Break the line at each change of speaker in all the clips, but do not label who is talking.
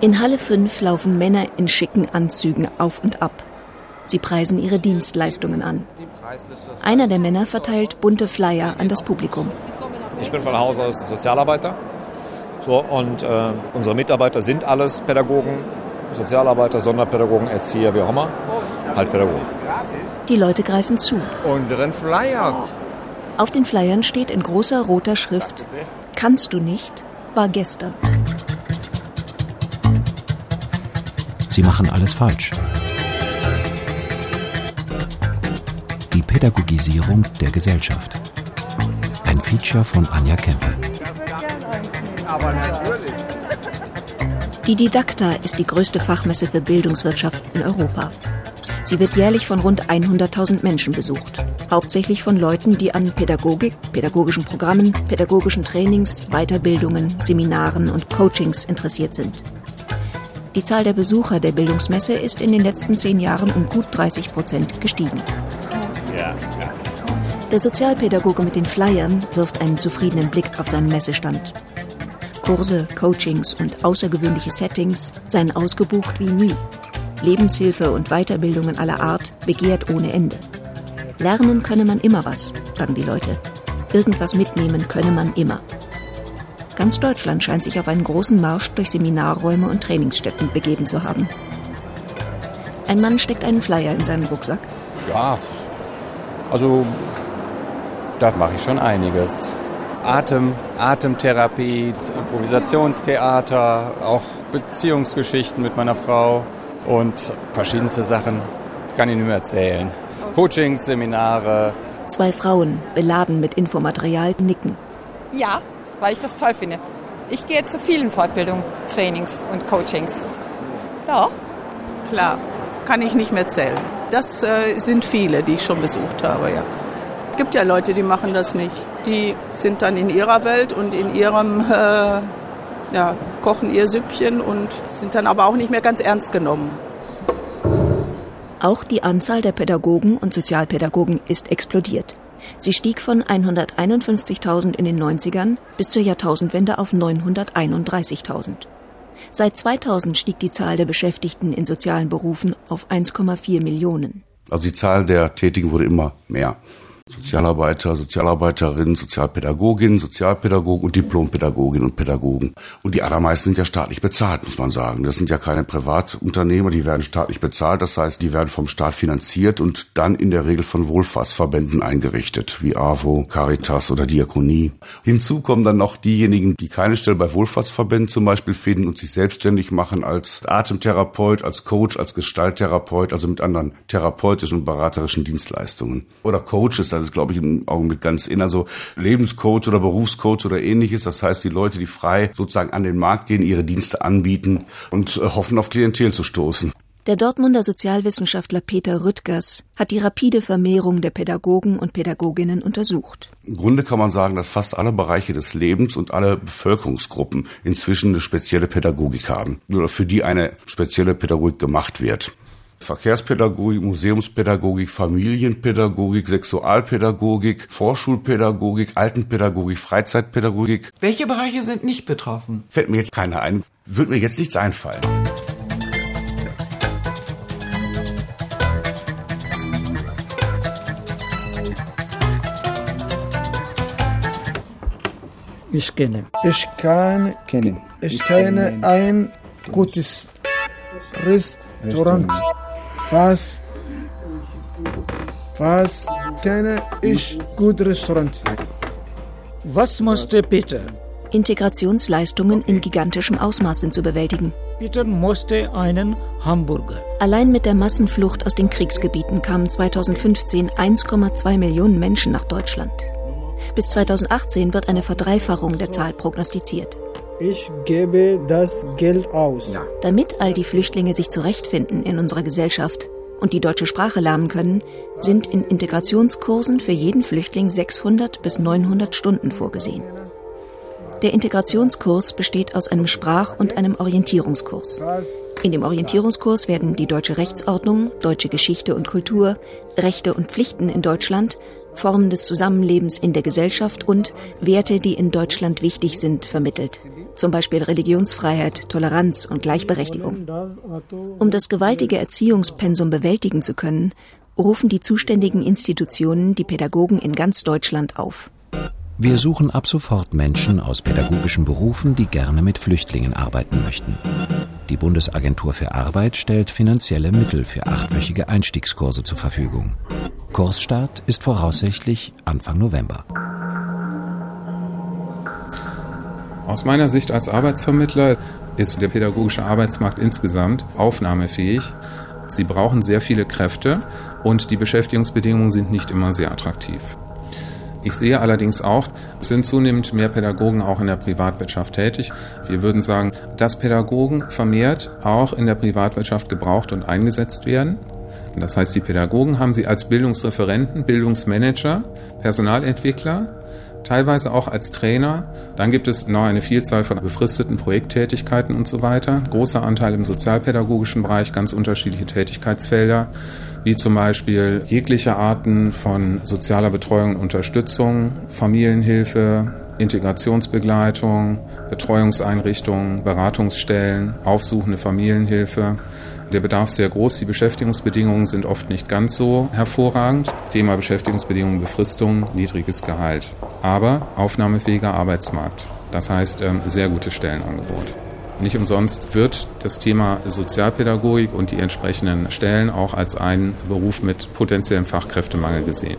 In Halle 5 laufen Männer in schicken Anzügen auf und ab. Sie preisen ihre Dienstleistungen an. Einer der Männer verteilt bunte Flyer an das Publikum.
Ich bin von Haus aus Sozialarbeiter. So, und äh, unsere Mitarbeiter sind alles Pädagogen, Sozialarbeiter, Sonderpädagogen, Erzieher, wie auch immer. Halt Pädagogen.
Die Leute greifen zu.
Unseren Flyer.
Auf den Flyern steht in großer roter Schrift: Kannst du nicht, war gestern.
Sie machen alles falsch. Die Pädagogisierung der Gesellschaft. Ein Feature von Anja Kempe.
Die Didakta ist die größte Fachmesse für Bildungswirtschaft in Europa. Sie wird jährlich von rund 100.000 Menschen besucht. Hauptsächlich von Leuten, die an Pädagogik, pädagogischen Programmen, pädagogischen Trainings, Weiterbildungen, Seminaren und Coachings interessiert sind. Die Zahl der Besucher der Bildungsmesse ist in den letzten zehn Jahren um gut 30 Prozent gestiegen. Der Sozialpädagoge mit den Flyern wirft einen zufriedenen Blick auf seinen Messestand. Kurse, Coachings und außergewöhnliche Settings seien ausgebucht wie nie. Lebenshilfe und Weiterbildungen aller Art begehrt ohne Ende. Lernen könne man immer was, sagen die Leute. Irgendwas mitnehmen könne man immer. Ganz Deutschland scheint sich auf einen großen Marsch durch Seminarräume und Trainingsstätten begeben zu haben. Ein Mann steckt einen Flyer in seinen Rucksack.
Ja, also da mache ich schon einiges. Atem, Atemtherapie, Improvisationstheater, auch Beziehungsgeschichten mit meiner Frau und verschiedenste Sachen. Kann ich nicht mehr erzählen. Coachings, Seminare.
Zwei Frauen, beladen mit Infomaterial, nicken.
Ja, weil ich das toll finde. Ich gehe zu vielen Fortbildungen, Trainings und Coachings. Doch?
Klar, kann ich nicht mehr zählen. Das äh, sind viele, die ich schon besucht habe, ja. Es gibt ja Leute, die machen das nicht. Die sind dann in ihrer Welt und in ihrem, äh, ja, kochen ihr Süppchen und sind dann aber auch nicht mehr ganz ernst genommen.
Auch die Anzahl der Pädagogen und Sozialpädagogen ist explodiert. Sie stieg von 151.000 in den 90ern bis zur Jahrtausendwende auf 931.000. Seit 2000 stieg die Zahl der Beschäftigten in sozialen Berufen auf 1,4 Millionen.
Also die Zahl der Tätigen wurde immer mehr. Sozialarbeiter, Sozialarbeiterinnen, Sozialpädagogin, Sozialpädagogen und Diplompädagoginnen und Pädagogen. Und die allermeisten sind ja staatlich bezahlt, muss man sagen. Das sind ja keine Privatunternehmer, die werden staatlich bezahlt. Das heißt, die werden vom Staat finanziert und dann in der Regel von Wohlfahrtsverbänden eingerichtet, wie AWO, Caritas oder Diakonie. Hinzu kommen dann noch diejenigen, die keine Stelle bei Wohlfahrtsverbänden zum Beispiel finden und sich selbstständig machen als Atemtherapeut, als Coach, als Gestalttherapeut, also mit anderen therapeutischen und beraterischen Dienstleistungen. Oder Coaches, das ist, glaube ich, im Augenblick ganz in. Also Lebenscoach oder Berufscoach oder ähnliches. Das heißt, die Leute, die frei sozusagen an den Markt gehen, ihre Dienste anbieten und äh, hoffen, auf Klientel zu stoßen.
Der Dortmunder Sozialwissenschaftler Peter Rüttgers hat die rapide Vermehrung der Pädagogen und Pädagoginnen untersucht.
Im Grunde kann man sagen, dass fast alle Bereiche des Lebens und alle Bevölkerungsgruppen inzwischen eine spezielle Pädagogik haben oder für die eine spezielle Pädagogik gemacht wird. Verkehrspädagogik, Museumspädagogik, Familienpädagogik, Sexualpädagogik, Vorschulpädagogik, Altenpädagogik, Freizeitpädagogik.
Welche Bereiche sind nicht betroffen?
Fällt mir jetzt keiner ein. Würde mir jetzt nichts einfallen.
Ich kenne.
Ich kann
Kennen.
Ich kenne ein gutes Restaurant. Was? Was kenne ich gut Restaurant?
Was musste Peter?
Integrationsleistungen in gigantischem Ausmaß sind zu bewältigen.
Peter musste einen Hamburger.
Allein mit der Massenflucht aus den Kriegsgebieten kamen 2015 1,2 Millionen Menschen nach Deutschland. Bis 2018 wird eine Verdreifachung der Zahl prognostiziert.
Ich gebe das Geld aus.
Damit all die Flüchtlinge sich zurechtfinden in unserer Gesellschaft und die deutsche Sprache lernen können, sind in Integrationskursen für jeden Flüchtling 600 bis 900 Stunden vorgesehen. Der Integrationskurs besteht aus einem Sprach- und einem Orientierungskurs. In dem Orientierungskurs werden die deutsche Rechtsordnung, deutsche Geschichte und Kultur, Rechte und Pflichten in Deutschland Formen des Zusammenlebens in der Gesellschaft und Werte, die in Deutschland wichtig sind, vermittelt. Zum Beispiel Religionsfreiheit, Toleranz und Gleichberechtigung. Um das gewaltige Erziehungspensum bewältigen zu können, rufen die zuständigen Institutionen die Pädagogen in ganz Deutschland auf.
Wir suchen ab sofort Menschen aus pädagogischen Berufen, die gerne mit Flüchtlingen arbeiten möchten. Die Bundesagentur für Arbeit stellt finanzielle Mittel für achtwöchige Einstiegskurse zur Verfügung. Kursstart ist voraussichtlich Anfang November.
Aus meiner Sicht als Arbeitsvermittler ist der pädagogische Arbeitsmarkt insgesamt aufnahmefähig. Sie brauchen sehr viele Kräfte und die Beschäftigungsbedingungen sind nicht immer sehr attraktiv. Ich sehe allerdings auch, es sind zunehmend mehr Pädagogen auch in der Privatwirtschaft tätig. Wir würden sagen, dass Pädagogen vermehrt auch in der Privatwirtschaft gebraucht und eingesetzt werden. Das heißt, die Pädagogen haben sie als Bildungsreferenten, Bildungsmanager, Personalentwickler, teilweise auch als Trainer. Dann gibt es noch eine Vielzahl von befristeten Projekttätigkeiten und so weiter. Großer Anteil im sozialpädagogischen Bereich, ganz unterschiedliche Tätigkeitsfelder wie zum Beispiel jegliche Arten von sozialer Betreuung und Unterstützung, Familienhilfe, Integrationsbegleitung, Betreuungseinrichtungen, Beratungsstellen, aufsuchende Familienhilfe. Der Bedarf ist sehr groß, die Beschäftigungsbedingungen sind oft nicht ganz so hervorragend. Thema Beschäftigungsbedingungen, Befristung, niedriges Gehalt. Aber aufnahmefähiger Arbeitsmarkt. Das heißt, ähm, sehr gutes Stellenangebot. Nicht umsonst wird das Thema Sozialpädagogik und die entsprechenden Stellen auch als ein Beruf mit potenziellem Fachkräftemangel gesehen.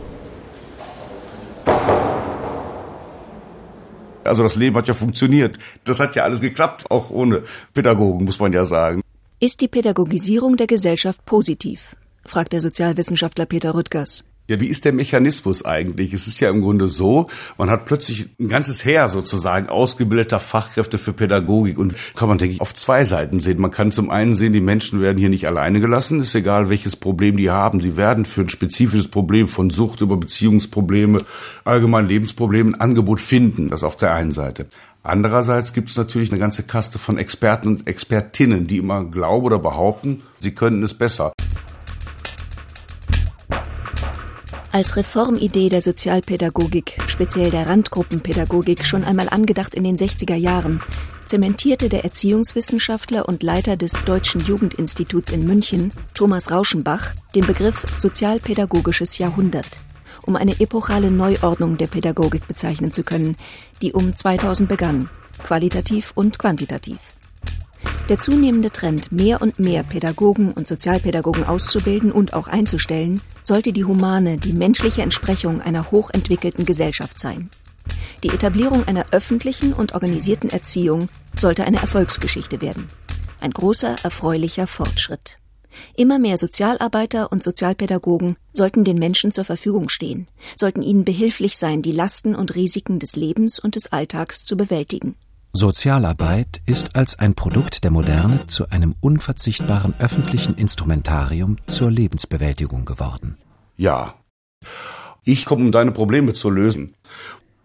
Also das Leben hat ja funktioniert. Das hat ja alles geklappt, auch ohne Pädagogen, muss man ja sagen.
Ist die Pädagogisierung der Gesellschaft positiv? fragt der Sozialwissenschaftler Peter Rüttgers.
Ja, wie ist der Mechanismus eigentlich? Es ist ja im Grunde so, man hat plötzlich ein ganzes Heer sozusagen ausgebildeter Fachkräfte für Pädagogik und kann man, denke ich, auf zwei Seiten sehen. Man kann zum einen sehen, die Menschen werden hier nicht alleine gelassen, ist egal, welches Problem die haben. Sie werden für ein spezifisches Problem von Sucht über Beziehungsprobleme, allgemein Lebensprobleme ein Angebot finden. Das auf der einen Seite. Andererseits gibt es natürlich eine ganze Kaste von Experten und Expertinnen, die immer glauben oder behaupten, sie könnten es besser.
Als Reformidee der Sozialpädagogik, speziell der Randgruppenpädagogik, schon einmal angedacht in den 60er Jahren, zementierte der Erziehungswissenschaftler und Leiter des Deutschen Jugendinstituts in München, Thomas Rauschenbach, den Begriff sozialpädagogisches Jahrhundert, um eine epochale Neuordnung der Pädagogik bezeichnen zu können, die um 2000 begann, qualitativ und quantitativ. Der zunehmende Trend, mehr und mehr Pädagogen und Sozialpädagogen auszubilden und auch einzustellen, sollte die humane, die menschliche Entsprechung einer hochentwickelten Gesellschaft sein. Die Etablierung einer öffentlichen und organisierten Erziehung sollte eine Erfolgsgeschichte werden. Ein großer, erfreulicher Fortschritt. Immer mehr Sozialarbeiter und Sozialpädagogen sollten den Menschen zur Verfügung stehen, sollten ihnen behilflich sein, die Lasten und Risiken des Lebens und des Alltags zu bewältigen.
Sozialarbeit ist als ein Produkt der Moderne zu einem unverzichtbaren öffentlichen Instrumentarium zur Lebensbewältigung geworden.
Ja. Ich komme, um deine Probleme zu lösen.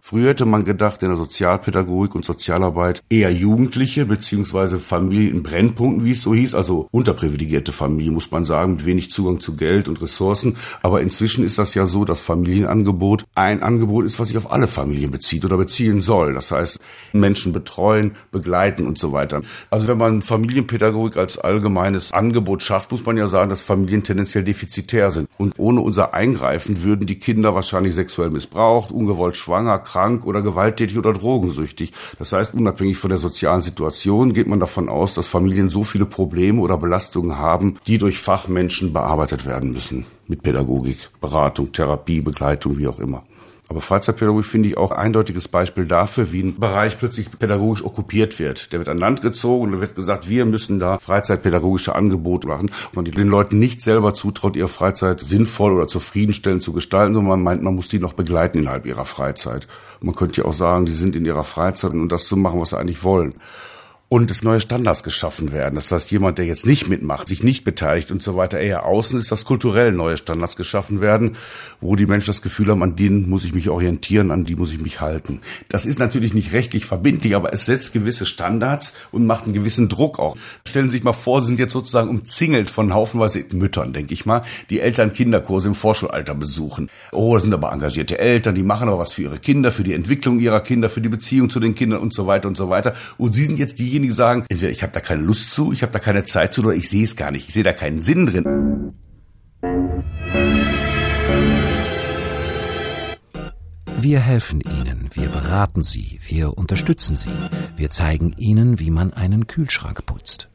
Früher hätte man gedacht, in der Sozialpädagogik und Sozialarbeit eher Jugendliche beziehungsweise Familien in Brennpunkten, wie es so hieß, also unterprivilegierte Familien, muss man sagen, mit wenig Zugang zu Geld und Ressourcen. Aber inzwischen ist das ja so, dass Familienangebot ein Angebot ist, was sich auf alle Familien bezieht oder beziehen soll. Das heißt, Menschen betreuen, begleiten und so weiter. Also wenn man Familienpädagogik als allgemeines Angebot schafft, muss man ja sagen, dass Familien tendenziell defizitär sind. Und ohne unser Eingreifen würden die Kinder wahrscheinlich sexuell missbraucht, ungewollt schwanger, krank oder gewalttätig oder drogensüchtig. Das heißt, unabhängig von der sozialen Situation geht man davon aus, dass Familien so viele Probleme oder Belastungen haben, die durch Fachmenschen bearbeitet werden müssen. Mit Pädagogik, Beratung, Therapie, Begleitung, wie auch immer. Aber Freizeitpädagogik finde ich auch ein eindeutiges Beispiel dafür, wie ein Bereich plötzlich pädagogisch okkupiert wird. Der wird an Land gezogen und da wird gesagt, wir müssen da freizeitpädagogische Angebote machen. Man den Leuten nicht selber zutraut, ihre Freizeit sinnvoll oder zufriedenstellend zu gestalten, sondern man meint, man muss die noch begleiten innerhalb ihrer Freizeit. Man könnte ja auch sagen, die sind in ihrer Freizeit, um das zu machen, was sie eigentlich wollen. Und es neue Standards geschaffen werden. Das heißt, jemand, der jetzt nicht mitmacht, sich nicht beteiligt und so weiter, eher außen ist, dass kulturell neue Standards geschaffen werden, wo die Menschen das Gefühl haben, an denen muss ich mich orientieren, an die muss ich mich halten. Das ist natürlich nicht rechtlich verbindlich, aber es setzt gewisse Standards und macht einen gewissen Druck auch. Stellen Sie sich mal vor, Sie sind jetzt sozusagen umzingelt von haufenweise Müttern, denke ich mal, die Eltern Kinderkurse im Vorschulalter besuchen. Oh, das sind aber engagierte Eltern, die machen aber was für ihre Kinder, für die Entwicklung ihrer Kinder, für die Beziehung zu den Kindern und so weiter und so weiter. Und Sie sind jetzt diejenigen, sagen, entweder ich habe da keine Lust zu, ich habe da keine Zeit zu oder ich sehe es gar nicht, ich sehe da keinen Sinn drin.
Wir helfen Ihnen, wir beraten Sie, wir unterstützen Sie, wir zeigen Ihnen, wie man einen Kühlschrank putzt.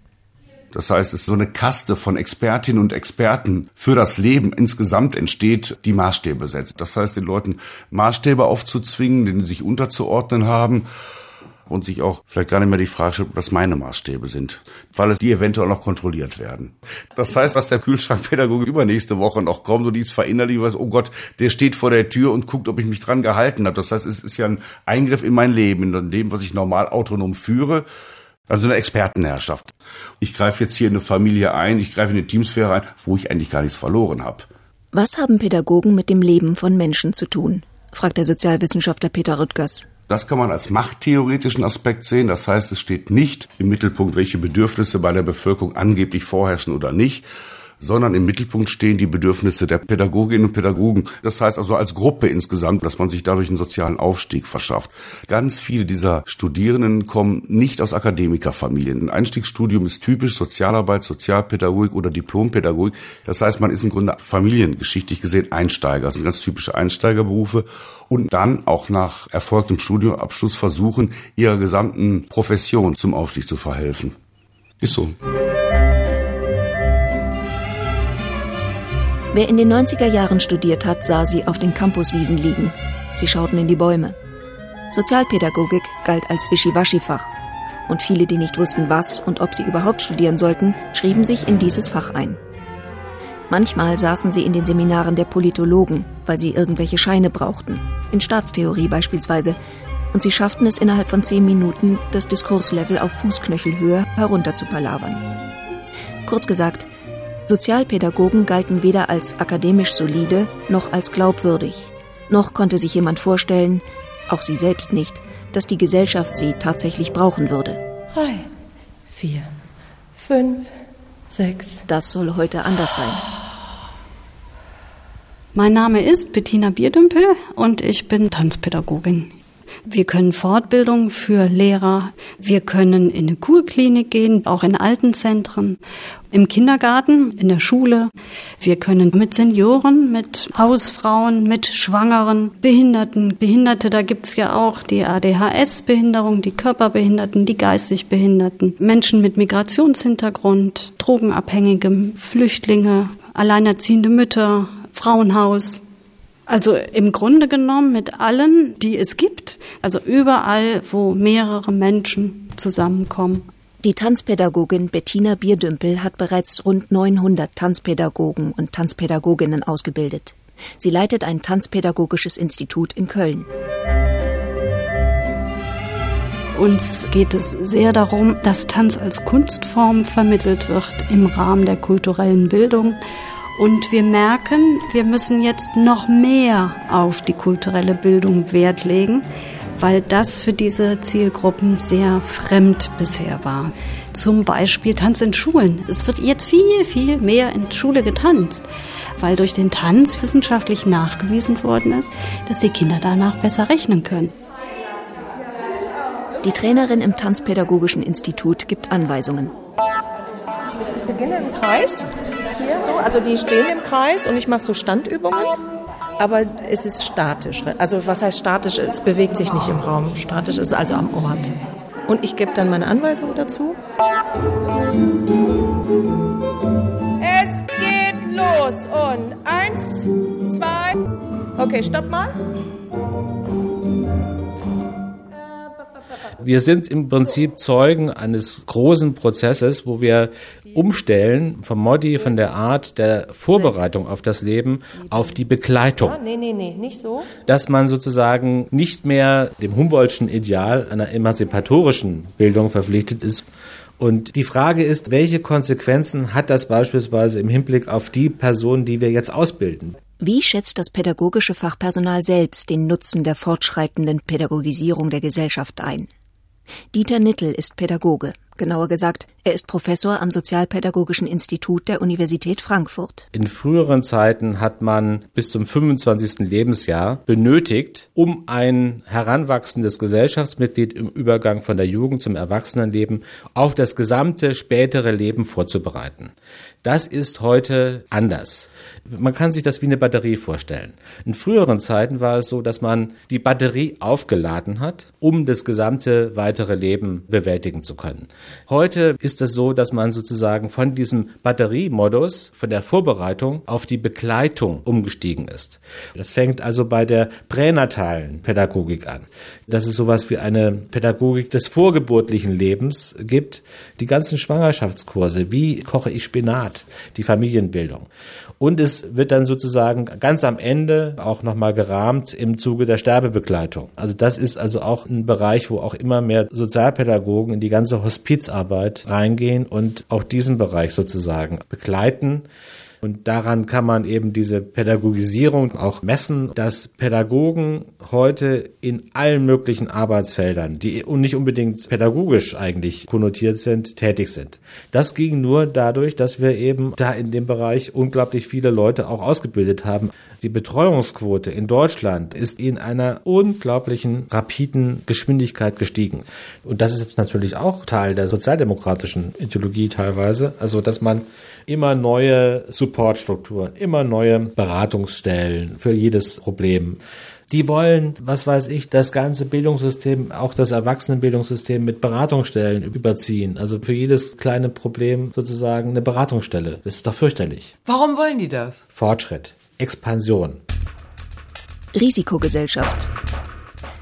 Das heißt, es ist so eine Kaste von Expertinnen und Experten für das Leben insgesamt entsteht, die Maßstäbe setzt. Das heißt, den Leuten Maßstäbe aufzuzwingen, denen sie sich unterzuordnen haben und sich auch vielleicht gar nicht mehr die Frage stellt, was meine Maßstäbe sind, weil die eventuell noch kontrolliert werden. Das heißt, was der Kühlschrankpädagoge übernächste Woche noch kommt und dies verinnerlich weiß, oh Gott, der steht vor der Tür und guckt, ob ich mich dran gehalten habe. Das heißt, es ist ja ein Eingriff in mein Leben, in dem, was ich normal autonom führe. Also eine Expertenherrschaft. Ich greife jetzt hier in eine Familie ein, ich greife in eine Teamsphäre ein, wo ich eigentlich gar nichts verloren habe.
Was haben Pädagogen mit dem Leben von Menschen zu tun? fragt der Sozialwissenschaftler Peter Rüttgers.
Das kann man als machttheoretischen Aspekt sehen. Das heißt, es steht nicht im Mittelpunkt, welche Bedürfnisse bei der Bevölkerung angeblich vorherrschen oder nicht, sondern im Mittelpunkt stehen die Bedürfnisse der Pädagoginnen und Pädagogen. Das heißt also als Gruppe insgesamt, dass man sich dadurch einen sozialen Aufstieg verschafft. Ganz viele dieser Studierenden kommen nicht aus Akademikerfamilien. Ein Einstiegsstudium ist typisch Sozialarbeit, Sozialpädagogik oder Diplompädagogik. Das heißt, man ist im Grunde familiengeschichtlich gesehen Einsteiger. Das sind ganz typische Einsteigerberufe und dann auch nach erfolgtem Studiumabschluss versuchen, ihrer gesamten Profession zum Aufstieg zu verhelfen. Ist so.
Wer in den 90er Jahren studiert hat, sah sie auf den Campuswiesen liegen. Sie schauten in die Bäume. Sozialpädagogik galt als Wischiwaschi-Fach. Und viele, die nicht wussten, was und ob sie überhaupt studieren sollten, schrieben sich in dieses Fach ein. Manchmal saßen sie in den Seminaren der Politologen, weil sie irgendwelche Scheine brauchten, in Staatstheorie beispielsweise, und sie schafften es innerhalb von zehn Minuten, das Diskurslevel auf Fußknöchelhöhe herunter zu palavern. Kurz gesagt, Sozialpädagogen galten weder als akademisch solide noch als glaubwürdig. Noch konnte sich jemand vorstellen, auch sie selbst nicht, dass die Gesellschaft sie tatsächlich brauchen würde.
Drei, vier, fünf, sechs.
Das soll heute anders sein.
Mein Name ist Bettina Bierdümpel und ich bin Tanzpädagogin. Wir können Fortbildung für Lehrer. Wir können in eine Kurklinik gehen, auch in Altenzentren, im Kindergarten, in der Schule. Wir können mit Senioren, mit Hausfrauen, mit Schwangeren, Behinderten. Behinderte, da gibt's ja auch die ADHS-Behinderung, die Körperbehinderten, die geistig Behinderten, Menschen mit Migrationshintergrund, Drogenabhängige, Flüchtlinge, alleinerziehende Mütter, Frauenhaus. Also im Grunde genommen mit allen, die es gibt, also überall, wo mehrere Menschen zusammenkommen.
Die Tanzpädagogin Bettina Bierdümpel hat bereits rund 900 Tanzpädagogen und Tanzpädagoginnen ausgebildet. Sie leitet ein tanzpädagogisches Institut in Köln.
Uns geht es sehr darum, dass Tanz als Kunstform vermittelt wird im Rahmen der kulturellen Bildung und wir merken, wir müssen jetzt noch mehr auf die kulturelle Bildung Wert legen, weil das für diese Zielgruppen sehr fremd bisher war. Zum Beispiel Tanz in Schulen. Es wird jetzt viel, viel mehr in Schule getanzt, weil durch den Tanz wissenschaftlich nachgewiesen worden ist, dass die Kinder danach besser rechnen können.
Die Trainerin im Tanzpädagogischen Institut gibt Anweisungen.
Ich beginne im Kreis hier so, also die stehen im Kreis und ich mache so Standübungen. Aber es ist statisch. Also was heißt statisch? Es bewegt sich nicht im Raum. Statisch ist also am Ort. Und ich gebe dann meine Anweisung dazu. Es geht los und eins, zwei. Okay, stopp mal.
Wir sind im Prinzip Zeugen eines großen Prozesses, wo wir umstellen vom Modi, von der Art der Vorbereitung auf das Leben auf die Begleitung.
Ja, nee, nee, nee, nicht so.
Dass man sozusagen nicht mehr dem Humboldtschen Ideal einer emanzipatorischen Bildung verpflichtet ist. Und die Frage ist, welche Konsequenzen hat das beispielsweise im Hinblick auf die Personen, die wir jetzt ausbilden?
Wie schätzt das pädagogische Fachpersonal selbst den Nutzen der fortschreitenden Pädagogisierung der Gesellschaft ein? Dieter Nittel ist Pädagoge. Genauer gesagt, er ist Professor am Sozialpädagogischen Institut der Universität Frankfurt.
In früheren Zeiten hat man bis zum 25. Lebensjahr benötigt, um ein heranwachsendes Gesellschaftsmitglied im Übergang von der Jugend zum Erwachsenenleben auf das gesamte spätere Leben vorzubereiten. Das ist heute anders. Man kann sich das wie eine Batterie vorstellen. In früheren Zeiten war es so, dass man die Batterie aufgeladen hat, um das gesamte weitere Leben bewältigen zu können. Heute ist es so, dass man sozusagen von diesem Batteriemodus, von der Vorbereitung auf die Begleitung umgestiegen ist. Das fängt also bei der pränatalen Pädagogik an. Dass es sowas wie eine Pädagogik des vorgeburtlichen Lebens gibt. Die ganzen Schwangerschaftskurse, wie koche ich Spinat, die Familienbildung. Und es wird dann sozusagen ganz am Ende auch nochmal gerahmt im Zuge der Sterbebegleitung. Also das ist also auch ein Bereich, wo auch immer mehr Sozialpädagogen in die ganze Hospizarbeit reingehen und auch diesen Bereich sozusagen begleiten. Und daran kann man eben diese Pädagogisierung auch messen, dass Pädagogen heute in allen möglichen Arbeitsfeldern, die nicht unbedingt pädagogisch eigentlich konnotiert sind, tätig sind. Das ging nur dadurch, dass wir eben da in dem Bereich unglaublich viele Leute auch ausgebildet haben. Die Betreuungsquote in Deutschland ist in einer unglaublichen, rapiden Geschwindigkeit gestiegen. Und das ist natürlich auch Teil der sozialdemokratischen Ideologie teilweise. Also, dass man immer neue Supportstrukturen, immer neue Beratungsstellen für jedes Problem. Die wollen, was weiß ich, das ganze Bildungssystem, auch das Erwachsenenbildungssystem mit Beratungsstellen überziehen. Also für jedes kleine Problem sozusagen eine Beratungsstelle. Das ist doch fürchterlich.
Warum wollen die das?
Fortschritt, Expansion.
Risikogesellschaft.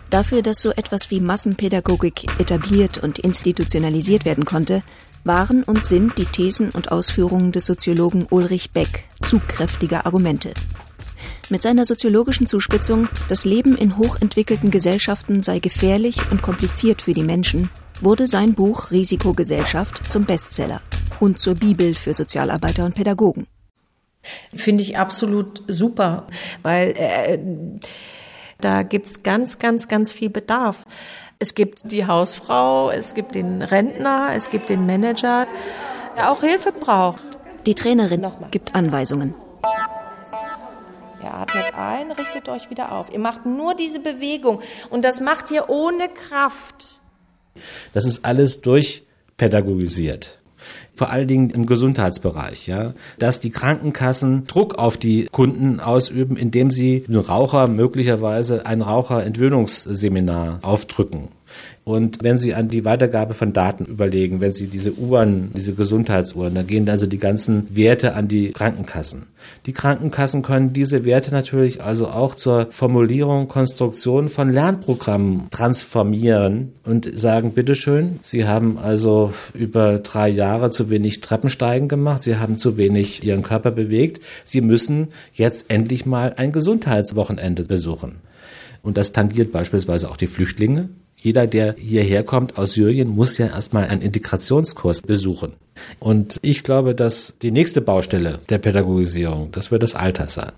Dafür, dass so etwas wie Massenpädagogik etabliert und institutionalisiert werden konnte, waren und sind die Thesen und Ausführungen des Soziologen Ulrich Beck zugkräftige Argumente. Mit seiner soziologischen Zuspitzung, das Leben in hochentwickelten Gesellschaften sei gefährlich und kompliziert für die Menschen, wurde sein Buch Risikogesellschaft zum Bestseller und zur Bibel für Sozialarbeiter und Pädagogen.
Finde ich absolut super, weil äh, da gibt's ganz, ganz, ganz viel Bedarf. Es gibt die Hausfrau, es gibt den Rentner, es gibt den Manager, der auch Hilfe braucht.
Die Trainerin gibt Anweisungen.
Ihr atmet ein, richtet euch wieder auf. Ihr macht nur diese Bewegung und das macht ihr ohne Kraft.
Das ist alles durchpädagogisiert vor allen Dingen im Gesundheitsbereich, ja, dass die Krankenkassen Druck auf die Kunden ausüben, indem sie Raucher möglicherweise ein Raucherentwöhnungsseminar aufdrücken. Und wenn Sie an die Weitergabe von Daten überlegen, wenn Sie diese Uhren, diese Gesundheitsuhren, da gehen also die ganzen Werte an die Krankenkassen. Die Krankenkassen können diese Werte natürlich also auch zur Formulierung, Konstruktion von Lernprogrammen transformieren und sagen, bitteschön, Sie haben also über drei Jahre zu wenig Treppensteigen gemacht, Sie haben zu wenig Ihren Körper bewegt, Sie müssen jetzt endlich mal ein Gesundheitswochenende besuchen. Und das tangiert beispielsweise auch die Flüchtlinge. Jeder, der hierher kommt aus Syrien, muss ja erstmal einen Integrationskurs besuchen. Und ich glaube, dass die nächste Baustelle der Pädagogisierung, das wird das Alter sein.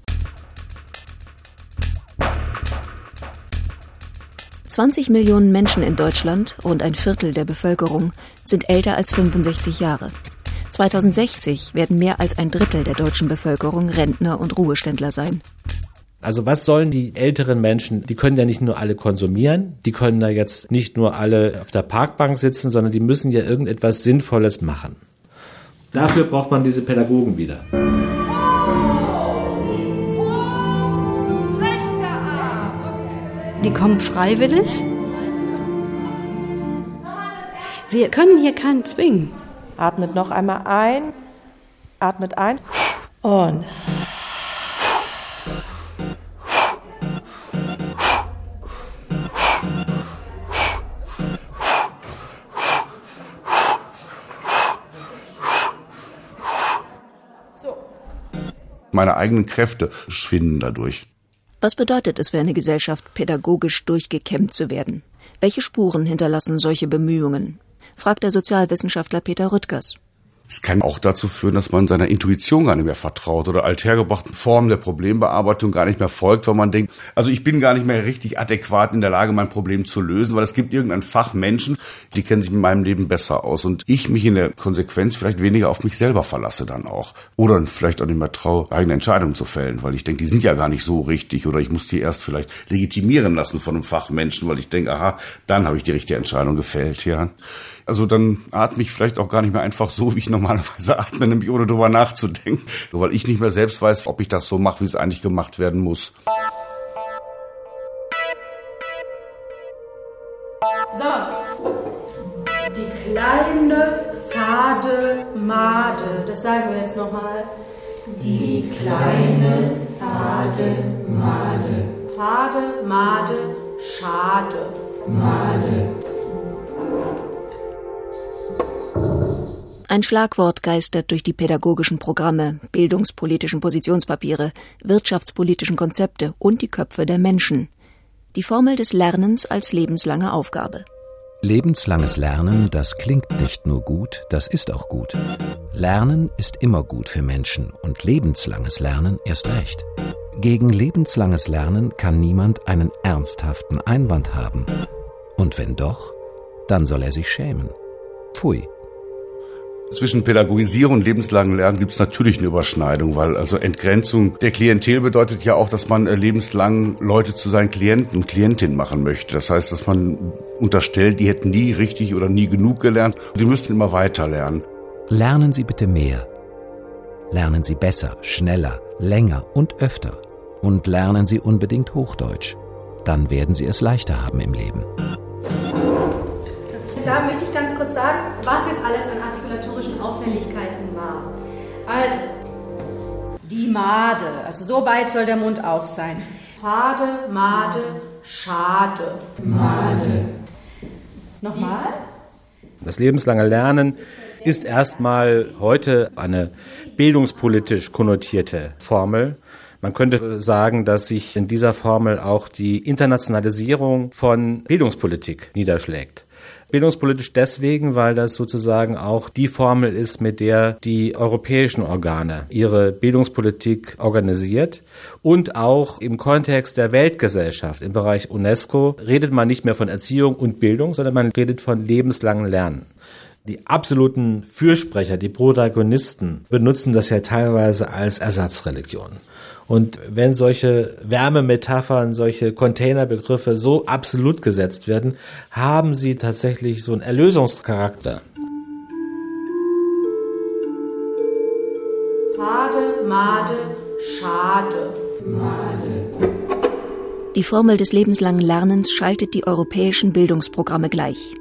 20 Millionen Menschen in Deutschland, rund ein Viertel der Bevölkerung, sind älter als 65 Jahre. 2060 werden mehr als ein Drittel der deutschen Bevölkerung Rentner und Ruheständler sein.
Also was sollen die älteren Menschen, die können ja nicht nur alle konsumieren, die können da jetzt nicht nur alle auf der Parkbank sitzen, sondern die müssen ja irgendetwas Sinnvolles machen. Dafür braucht man diese Pädagogen wieder.
Die kommen freiwillig. Wir können hier keinen zwingen.
Atmet noch einmal ein, atmet ein und
Meine eigenen Kräfte schwinden dadurch.
Was bedeutet es für eine Gesellschaft, pädagogisch durchgekämmt zu werden? Welche Spuren hinterlassen solche Bemühungen? fragt der Sozialwissenschaftler Peter Rüttgers.
Es kann auch dazu führen, dass man seiner Intuition gar nicht mehr vertraut oder althergebrachten Formen der Problembearbeitung gar nicht mehr folgt, weil man denkt, also ich bin gar nicht mehr richtig adäquat in der Lage, mein Problem zu lösen, weil es gibt irgendein Fach Menschen, die kennen sich mit meinem Leben besser aus und ich mich in der Konsequenz vielleicht weniger auf mich selber verlasse dann auch. Oder vielleicht auch nicht mehr traue, eigene Entscheidungen zu fällen, weil ich denke, die sind ja gar nicht so richtig oder ich muss die erst vielleicht legitimieren lassen von einem Fachmenschen, weil ich denke, aha, dann habe ich die richtige Entscheidung gefällt, ja. Also dann atme ich vielleicht auch gar nicht mehr einfach so, wie ich normalerweise atme, nämlich ohne drüber nachzudenken. Nur weil ich nicht mehr selbst weiß, ob ich das so mache, wie es eigentlich gemacht werden muss.
So. Die kleine, fade Made. Das sagen wir jetzt nochmal. Die kleine, fade Made. Fade, Made, schade. Made.
Ein Schlagwort geistert durch die pädagogischen Programme, bildungspolitischen Positionspapiere, wirtschaftspolitischen Konzepte und die Köpfe der Menschen. Die Formel des Lernens als lebenslange Aufgabe.
Lebenslanges Lernen, das klingt nicht nur gut, das ist auch gut. Lernen ist immer gut für Menschen und lebenslanges Lernen erst recht. Gegen lebenslanges Lernen kann niemand einen ernsthaften Einwand haben. Und wenn doch, dann soll er sich schämen. Pfui.
Zwischen Pädagogisierung und lebenslangen Lernen gibt es natürlich eine Überschneidung, weil also Entgrenzung der Klientel bedeutet ja auch, dass man äh, lebenslang Leute zu seinen Klienten und Klientinnen machen möchte. Das heißt, dass man unterstellt, die hätten nie richtig oder nie genug gelernt. Die müssten immer weiter lernen.
Lernen Sie bitte mehr. Lernen Sie besser, schneller, länger und öfter. Und lernen Sie unbedingt Hochdeutsch. Dann werden Sie es leichter haben im Leben.
Da möchte ich ganz kurz sagen, was jetzt alles an artikulatorischen Auffälligkeiten war. Also, die Made, also so weit soll der Mund auf sein. Fade, Made, Schade. Made. Nochmal?
Das lebenslange Lernen ist erstmal heute eine bildungspolitisch konnotierte Formel. Man könnte sagen, dass sich in dieser Formel auch die Internationalisierung von Bildungspolitik niederschlägt. Bildungspolitisch deswegen, weil das sozusagen auch die Formel ist, mit der die europäischen Organe ihre Bildungspolitik organisiert. Und auch im Kontext der Weltgesellschaft im Bereich UNESCO redet man nicht mehr von Erziehung und Bildung, sondern man redet von lebenslangen Lernen. Die absoluten Fürsprecher, die Protagonisten benutzen das ja teilweise als Ersatzreligion. Und wenn solche Wärmemetaphern, solche Containerbegriffe so absolut gesetzt werden, haben sie tatsächlich so einen Erlösungscharakter.
Fade, Made, Schade. Made.
Die Formel des lebenslangen Lernens schaltet die europäischen Bildungsprogramme gleich.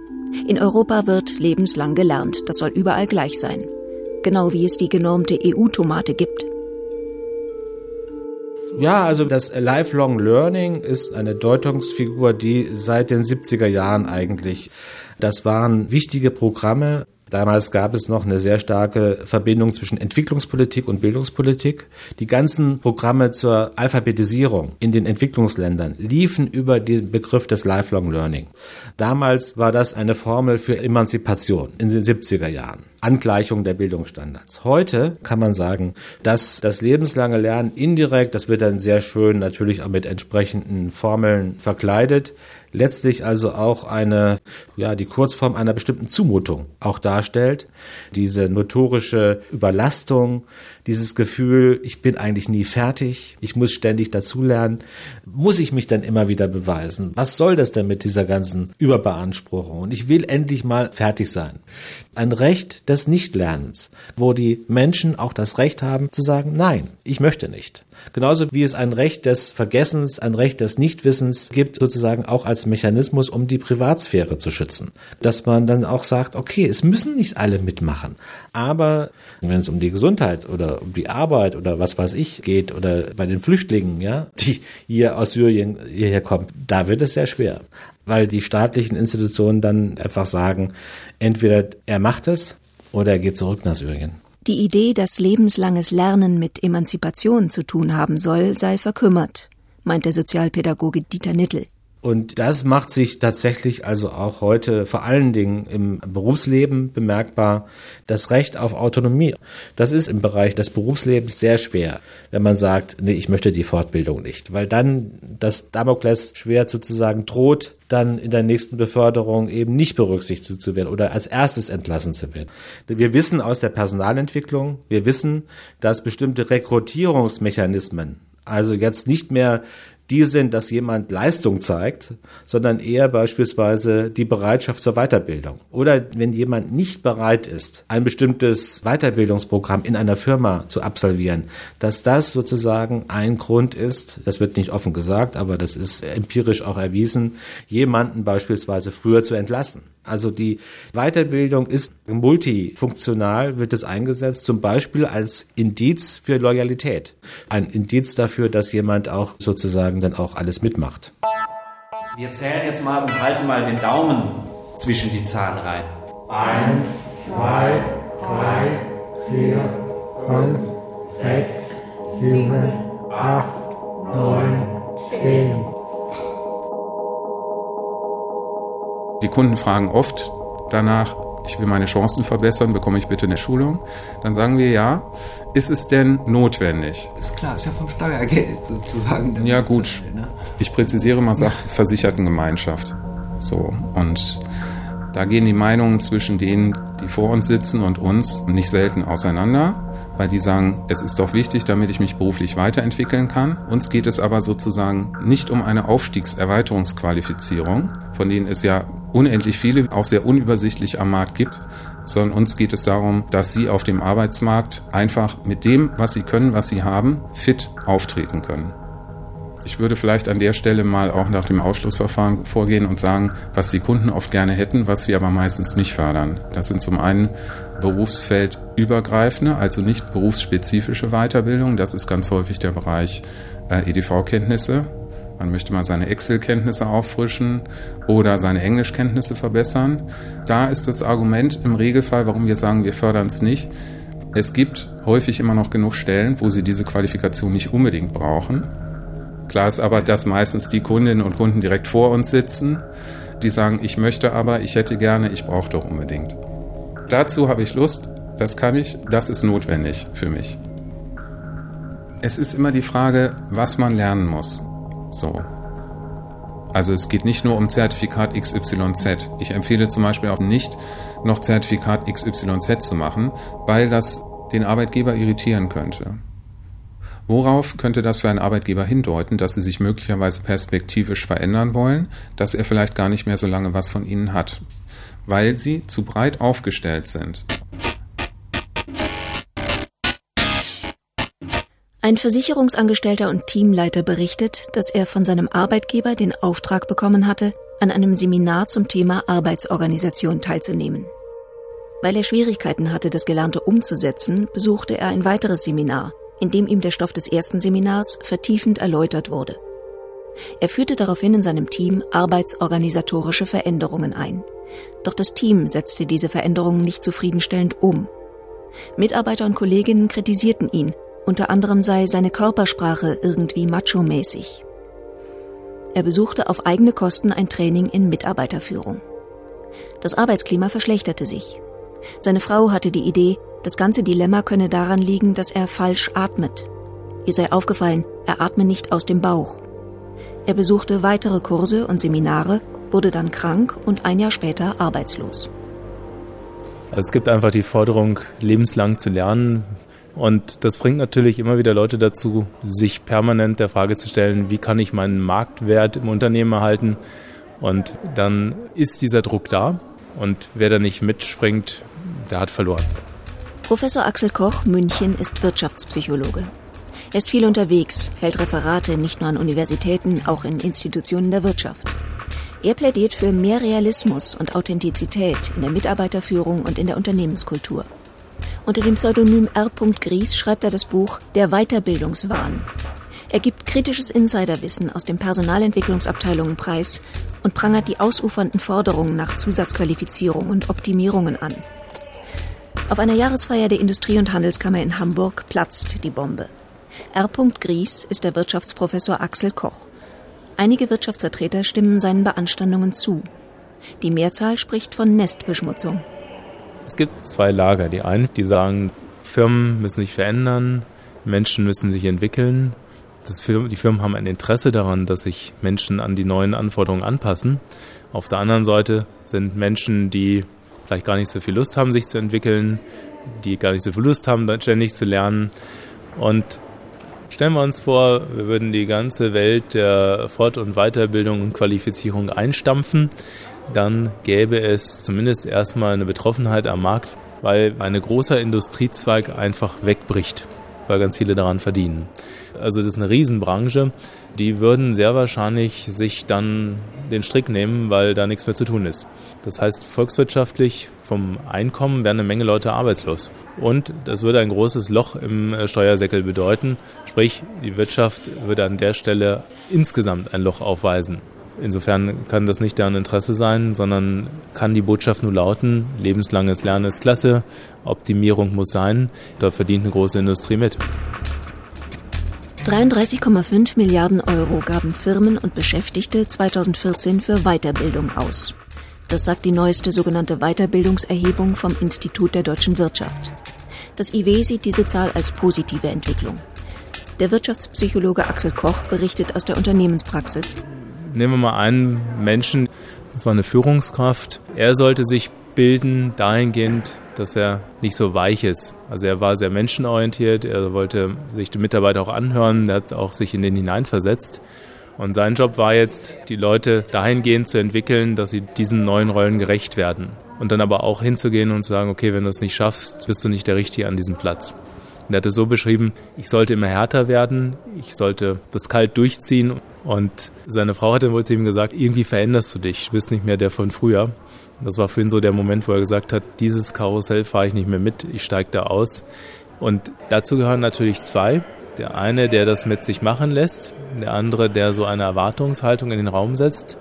In Europa wird lebenslang gelernt. Das soll überall gleich sein. Genau wie es die genormte EU-Tomate gibt.
Ja, also das Lifelong Learning ist eine Deutungsfigur, die seit den 70er Jahren eigentlich, das waren wichtige Programme, Damals gab es noch eine sehr starke Verbindung zwischen Entwicklungspolitik und Bildungspolitik. Die ganzen Programme zur Alphabetisierung in den Entwicklungsländern liefen über den Begriff des Lifelong Learning. Damals war das eine Formel für Emanzipation in den 70er Jahren. Angleichung der Bildungsstandards. Heute kann man sagen, dass das lebenslange Lernen indirekt, das wird dann sehr schön natürlich auch mit entsprechenden Formeln verkleidet, letztlich also auch eine, ja, die Kurzform einer bestimmten Zumutung auch darstellt. Diese notorische Überlastung, dieses Gefühl, ich bin eigentlich nie fertig, ich muss ständig dazulernen, muss ich mich dann immer wieder beweisen? Was soll das denn mit dieser ganzen Überbeanspruchung? Und ich will endlich mal fertig sein. Ein Recht des Nichtlernens, wo die Menschen auch das Recht haben zu sagen, nein, ich möchte nicht. Genauso wie es ein Recht des Vergessens, ein Recht des Nichtwissens gibt, sozusagen auch als Mechanismus, um die Privatsphäre zu schützen. Dass man dann auch sagt, okay, es müssen nicht alle mitmachen. Aber wenn es um die Gesundheit oder um die Arbeit oder was weiß ich geht oder bei den Flüchtlingen, ja, die hier aus Syrien hierher kommen, da wird es sehr schwer. Weil die staatlichen Institutionen dann einfach sagen, entweder er macht es oder er geht zurück nach Syrien.
Die Idee, dass lebenslanges Lernen mit Emanzipation zu tun haben soll, sei verkümmert, meint der Sozialpädagoge Dieter Nittel.
Und das macht sich tatsächlich also auch heute vor allen Dingen im Berufsleben bemerkbar. Das Recht auf Autonomie, das ist im Bereich des Berufslebens sehr schwer, wenn man sagt, nee, ich möchte die Fortbildung nicht, weil dann das Damoklesschwert schwer sozusagen droht, dann in der nächsten Beförderung eben nicht berücksichtigt zu werden oder als erstes entlassen zu werden. Wir wissen aus der Personalentwicklung, wir wissen, dass bestimmte Rekrutierungsmechanismen also jetzt nicht mehr die sind, dass jemand Leistung zeigt, sondern eher beispielsweise die Bereitschaft zur Weiterbildung. Oder wenn jemand nicht bereit ist, ein bestimmtes Weiterbildungsprogramm in einer Firma zu absolvieren, dass das sozusagen ein Grund ist, das wird nicht offen gesagt, aber das ist empirisch auch erwiesen, jemanden beispielsweise früher zu entlassen. Also die Weiterbildung ist multifunktional, wird es eingesetzt, zum Beispiel als Indiz für Loyalität. Ein Indiz dafür, dass jemand auch sozusagen dann auch alles mitmacht.
Wir zählen jetzt mal und halten mal den Daumen zwischen die Zahlen rein.
Eins, zwei, drei, vier, fünf, sechs, sieben, acht, neun, zehn.
Die Kunden fragen oft danach, ich will meine Chancen verbessern, bekomme ich bitte eine Schulung? Dann sagen wir ja. Ist es denn notwendig?
Ist klar, ist ja vom Steuergeld sozusagen.
Ja gut, ne? ich präzisiere, man sagt Versichertengemeinschaft. So, und da gehen die Meinungen zwischen denen, die vor uns sitzen und uns nicht selten auseinander weil die sagen, es ist doch wichtig, damit ich mich beruflich weiterentwickeln kann. Uns geht es aber sozusagen nicht um eine Aufstiegserweiterungsqualifizierung, von denen es ja unendlich viele, auch sehr unübersichtlich am Markt gibt, sondern uns geht es darum, dass sie auf dem Arbeitsmarkt einfach mit dem, was sie können, was sie haben, fit auftreten können. Ich würde vielleicht an der Stelle mal auch nach dem Ausschlussverfahren vorgehen und sagen, was die Kunden oft gerne hätten, was wir aber meistens nicht fördern. Das sind zum einen berufsfeldübergreifende, also nicht berufsspezifische Weiterbildung. Das ist ganz häufig der Bereich äh, EDV-Kenntnisse. Man möchte mal seine Excel-Kenntnisse auffrischen oder seine Englischkenntnisse verbessern. Da ist das Argument im Regelfall, warum wir sagen, wir fördern es nicht. Es gibt häufig immer noch genug Stellen, wo Sie diese Qualifikation nicht unbedingt brauchen. Klar ist aber, dass meistens die Kundinnen und Kunden direkt vor uns sitzen, die sagen, ich möchte aber, ich hätte gerne, ich brauche doch unbedingt. Dazu habe ich Lust, das kann ich, das ist notwendig für mich. Es ist immer die Frage, was man lernen muss. So. Also es geht nicht nur um Zertifikat XYZ. Ich empfehle zum Beispiel auch nicht, noch Zertifikat XYZ zu machen, weil das den Arbeitgeber irritieren könnte. Worauf könnte das für einen Arbeitgeber hindeuten, dass sie sich möglicherweise perspektivisch verändern wollen, dass er vielleicht gar nicht mehr so lange was von ihnen hat, weil sie zu breit aufgestellt sind?
Ein Versicherungsangestellter und Teamleiter berichtet, dass er von seinem Arbeitgeber den Auftrag bekommen hatte, an einem Seminar zum Thema Arbeitsorganisation teilzunehmen. Weil er Schwierigkeiten hatte, das Gelernte umzusetzen, besuchte er ein weiteres Seminar, in dem ihm der Stoff des ersten Seminars vertiefend erläutert wurde. Er führte daraufhin in seinem Team arbeitsorganisatorische Veränderungen ein. Doch das Team setzte diese Veränderungen nicht zufriedenstellend um. Mitarbeiter und Kolleginnen kritisierten ihn, unter anderem sei seine Körpersprache irgendwie macho-mäßig. Er besuchte auf eigene Kosten ein Training in Mitarbeiterführung. Das Arbeitsklima verschlechterte sich. Seine Frau hatte die Idee, das ganze Dilemma könne daran liegen, dass er falsch atmet. Ihr sei aufgefallen, er atme nicht aus dem Bauch. Er besuchte weitere Kurse und Seminare, wurde dann krank und ein Jahr später arbeitslos.
Es gibt einfach die Forderung, lebenslang zu lernen. Und das bringt natürlich immer wieder Leute dazu, sich permanent der Frage zu stellen, wie kann ich meinen Marktwert im Unternehmen erhalten? Und dann ist dieser Druck da. Und wer da nicht mitspringt, der hat verloren.
Professor Axel Koch, München, ist Wirtschaftspsychologe. Er ist viel unterwegs, hält Referate nicht nur an Universitäten, auch in Institutionen der Wirtschaft. Er plädiert für mehr Realismus und Authentizität in der Mitarbeiterführung und in der Unternehmenskultur. Unter dem Pseudonym R. Gries schreibt er das Buch Der Weiterbildungswahn. Er gibt kritisches Insiderwissen aus den Personalentwicklungsabteilungen preis und prangert die ausufernden Forderungen nach Zusatzqualifizierung und Optimierungen an. Auf einer Jahresfeier der Industrie- und Handelskammer in Hamburg platzt die Bombe. R. Gries ist der Wirtschaftsprofessor Axel Koch. Einige Wirtschaftsvertreter stimmen seinen Beanstandungen zu. Die Mehrzahl spricht von Nestbeschmutzung.
Es gibt zwei Lager. Die einen, die sagen, Firmen müssen sich verändern, Menschen müssen sich entwickeln. Firmen, die Firmen haben ein Interesse daran, dass sich Menschen an die neuen Anforderungen anpassen. Auf der anderen Seite sind Menschen, die vielleicht gar nicht so viel Lust haben, sich zu entwickeln, die gar nicht so viel Lust haben, ständig zu lernen. Und stellen wir uns vor, wir würden die ganze Welt der Fort- und Weiterbildung und Qualifizierung einstampfen, dann gäbe es zumindest erstmal eine Betroffenheit am Markt, weil ein großer Industriezweig einfach wegbricht, weil ganz viele daran verdienen. Also das ist eine Riesenbranche. Die würden sehr wahrscheinlich sich dann den Strick nehmen, weil da nichts mehr zu tun ist. Das heißt, volkswirtschaftlich vom Einkommen wären eine Menge Leute arbeitslos. Und das würde ein großes Loch im äh, Steuersäckel bedeuten. Sprich, die Wirtschaft würde an der Stelle insgesamt ein Loch aufweisen. Insofern kann das nicht deren Interesse sein, sondern kann die Botschaft nur lauten, lebenslanges Lernen ist klasse, Optimierung muss sein, da verdient eine große Industrie mit.
33,5 Milliarden Euro gaben Firmen und Beschäftigte 2014 für Weiterbildung aus. Das sagt die neueste sogenannte Weiterbildungserhebung vom Institut der deutschen Wirtschaft. Das IW sieht diese Zahl als positive Entwicklung. Der Wirtschaftspsychologe Axel Koch berichtet aus der Unternehmenspraxis.
Nehmen wir mal einen Menschen, das war eine Führungskraft. Er sollte sich bilden dahingehend, dass er nicht so weich ist. Also er war sehr menschenorientiert, er wollte sich die Mitarbeiter auch anhören, er hat auch sich in den hineinversetzt. Und sein Job war jetzt, die Leute dahingehend zu entwickeln, dass sie diesen neuen Rollen gerecht werden. Und dann aber auch hinzugehen und zu sagen, okay, wenn du es nicht schaffst, bist du nicht der Richtige an diesem Platz. Und er hat es so beschrieben, ich sollte immer härter werden, ich sollte das kalt durchziehen. Und seine Frau hat dann wohl zu ihm gesagt, irgendwie veränderst du dich, du bist nicht mehr der von früher. Das war für ihn so der Moment, wo er gesagt hat, dieses Karussell fahre ich nicht mehr mit, ich steige da aus. Und dazu gehören natürlich zwei. Der eine, der das mit sich machen lässt, der andere, der so eine Erwartungshaltung in den Raum setzt.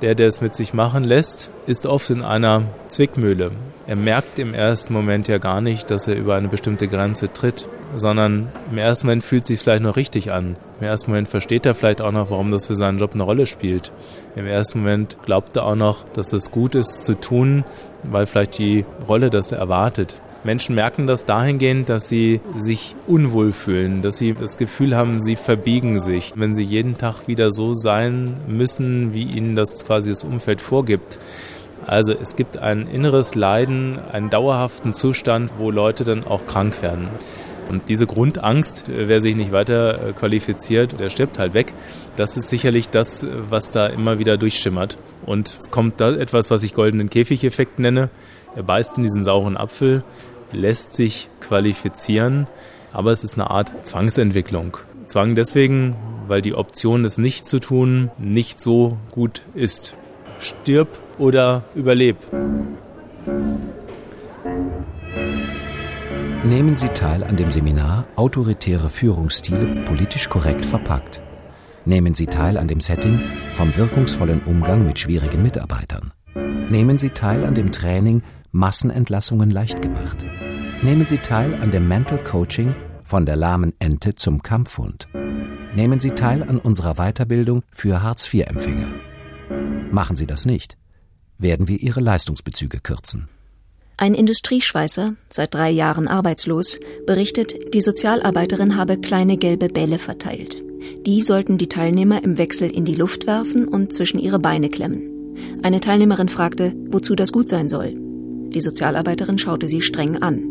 Der, der es mit sich machen lässt, ist oft in einer Zwickmühle. Er merkt im ersten Moment ja gar nicht, dass er über eine bestimmte Grenze tritt, sondern im ersten Moment fühlt es sich vielleicht noch richtig an. Im ersten Moment versteht er vielleicht auch noch, warum das für seinen Job eine Rolle spielt. Im ersten Moment glaubt er auch noch, dass es gut ist zu tun, weil vielleicht die Rolle das erwartet. Menschen merken das dahingehend, dass sie sich unwohl fühlen, dass sie das Gefühl haben, sie verbiegen sich, wenn sie jeden Tag wieder so sein müssen, wie ihnen das quasi das Umfeld vorgibt. Also es gibt ein inneres Leiden, einen dauerhaften Zustand, wo Leute dann auch krank werden. Und diese Grundangst, wer sich nicht weiter qualifiziert, der stirbt halt weg. Das ist sicherlich das, was da immer wieder durchschimmert. Und es kommt da etwas, was ich goldenen Käfigeffekt nenne. Er beißt in diesen sauren Apfel, lässt sich qualifizieren, aber es ist eine Art Zwangsentwicklung. Zwang deswegen, weil die Option, es nicht zu tun, nicht so gut ist. Stirb oder überleb.
Nehmen Sie teil an dem Seminar Autoritäre Führungsstile politisch korrekt verpackt. Nehmen Sie teil an dem Setting vom wirkungsvollen Umgang mit schwierigen Mitarbeitern. Nehmen Sie teil an dem Training Massenentlassungen leicht gemacht. Nehmen Sie teil an dem Mental Coaching von der lahmen Ente zum Kampfhund. Nehmen Sie teil an unserer Weiterbildung für Hartz-IV-Empfänger. Machen Sie das nicht, werden wir Ihre Leistungsbezüge kürzen.
Ein Industrieschweißer, seit drei Jahren arbeitslos, berichtet, die Sozialarbeiterin habe kleine gelbe Bälle verteilt. Die sollten die Teilnehmer im Wechsel in die Luft werfen und zwischen ihre Beine klemmen. Eine Teilnehmerin fragte, wozu das gut sein soll. Die Sozialarbeiterin schaute sie streng an.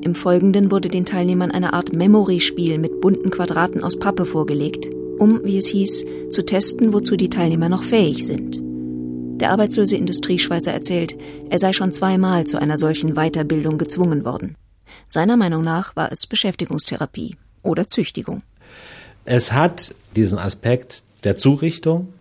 Im Folgenden wurde den Teilnehmern eine Art Memory-Spiel mit bunten Quadraten aus Pappe vorgelegt, um, wie es hieß, zu testen, wozu die Teilnehmer noch fähig sind. Der arbeitslose Industrieschweißer erzählt, er sei schon zweimal zu einer solchen Weiterbildung gezwungen worden. Seiner Meinung nach war es Beschäftigungstherapie oder Züchtigung.
Es hat diesen Aspekt der Zurichtung.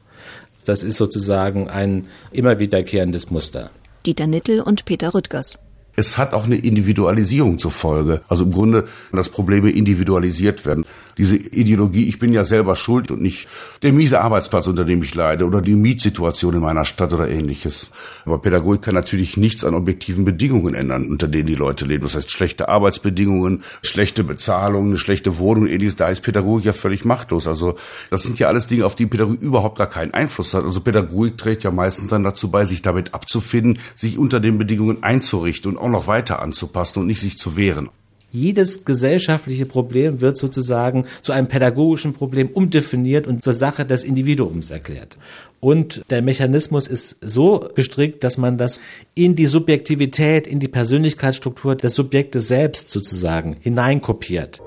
Das ist sozusagen ein immer wiederkehrendes Muster.
Dieter Nittel und Peter Rüttgers.
Es hat auch eine Individualisierung zur Folge. Also im Grunde, dass Probleme individualisiert werden. Diese Ideologie, ich bin ja selber schuld und nicht der miese Arbeitsplatz, unter dem ich leide oder die Mietsituation in meiner Stadt oder ähnliches. Aber Pädagogik kann natürlich nichts an objektiven Bedingungen ändern, unter denen die Leute leben. Das heißt, schlechte Arbeitsbedingungen, schlechte Bezahlung, eine schlechte Wohnung ähnliches. Da ist Pädagogik ja völlig machtlos. Also das sind ja alles Dinge, auf die Pädagogik überhaupt gar keinen Einfluss hat. Also Pädagogik trägt ja meistens dann dazu bei, sich damit abzufinden, sich unter den Bedingungen einzurichten und auch noch weiter anzupassen und nicht sich zu wehren.
Jedes gesellschaftliche Problem wird sozusagen zu einem pädagogischen Problem umdefiniert und zur Sache des Individuums erklärt. Und der Mechanismus ist so gestrickt, dass man das in die Subjektivität, in die Persönlichkeitsstruktur des Subjektes selbst sozusagen hineinkopiert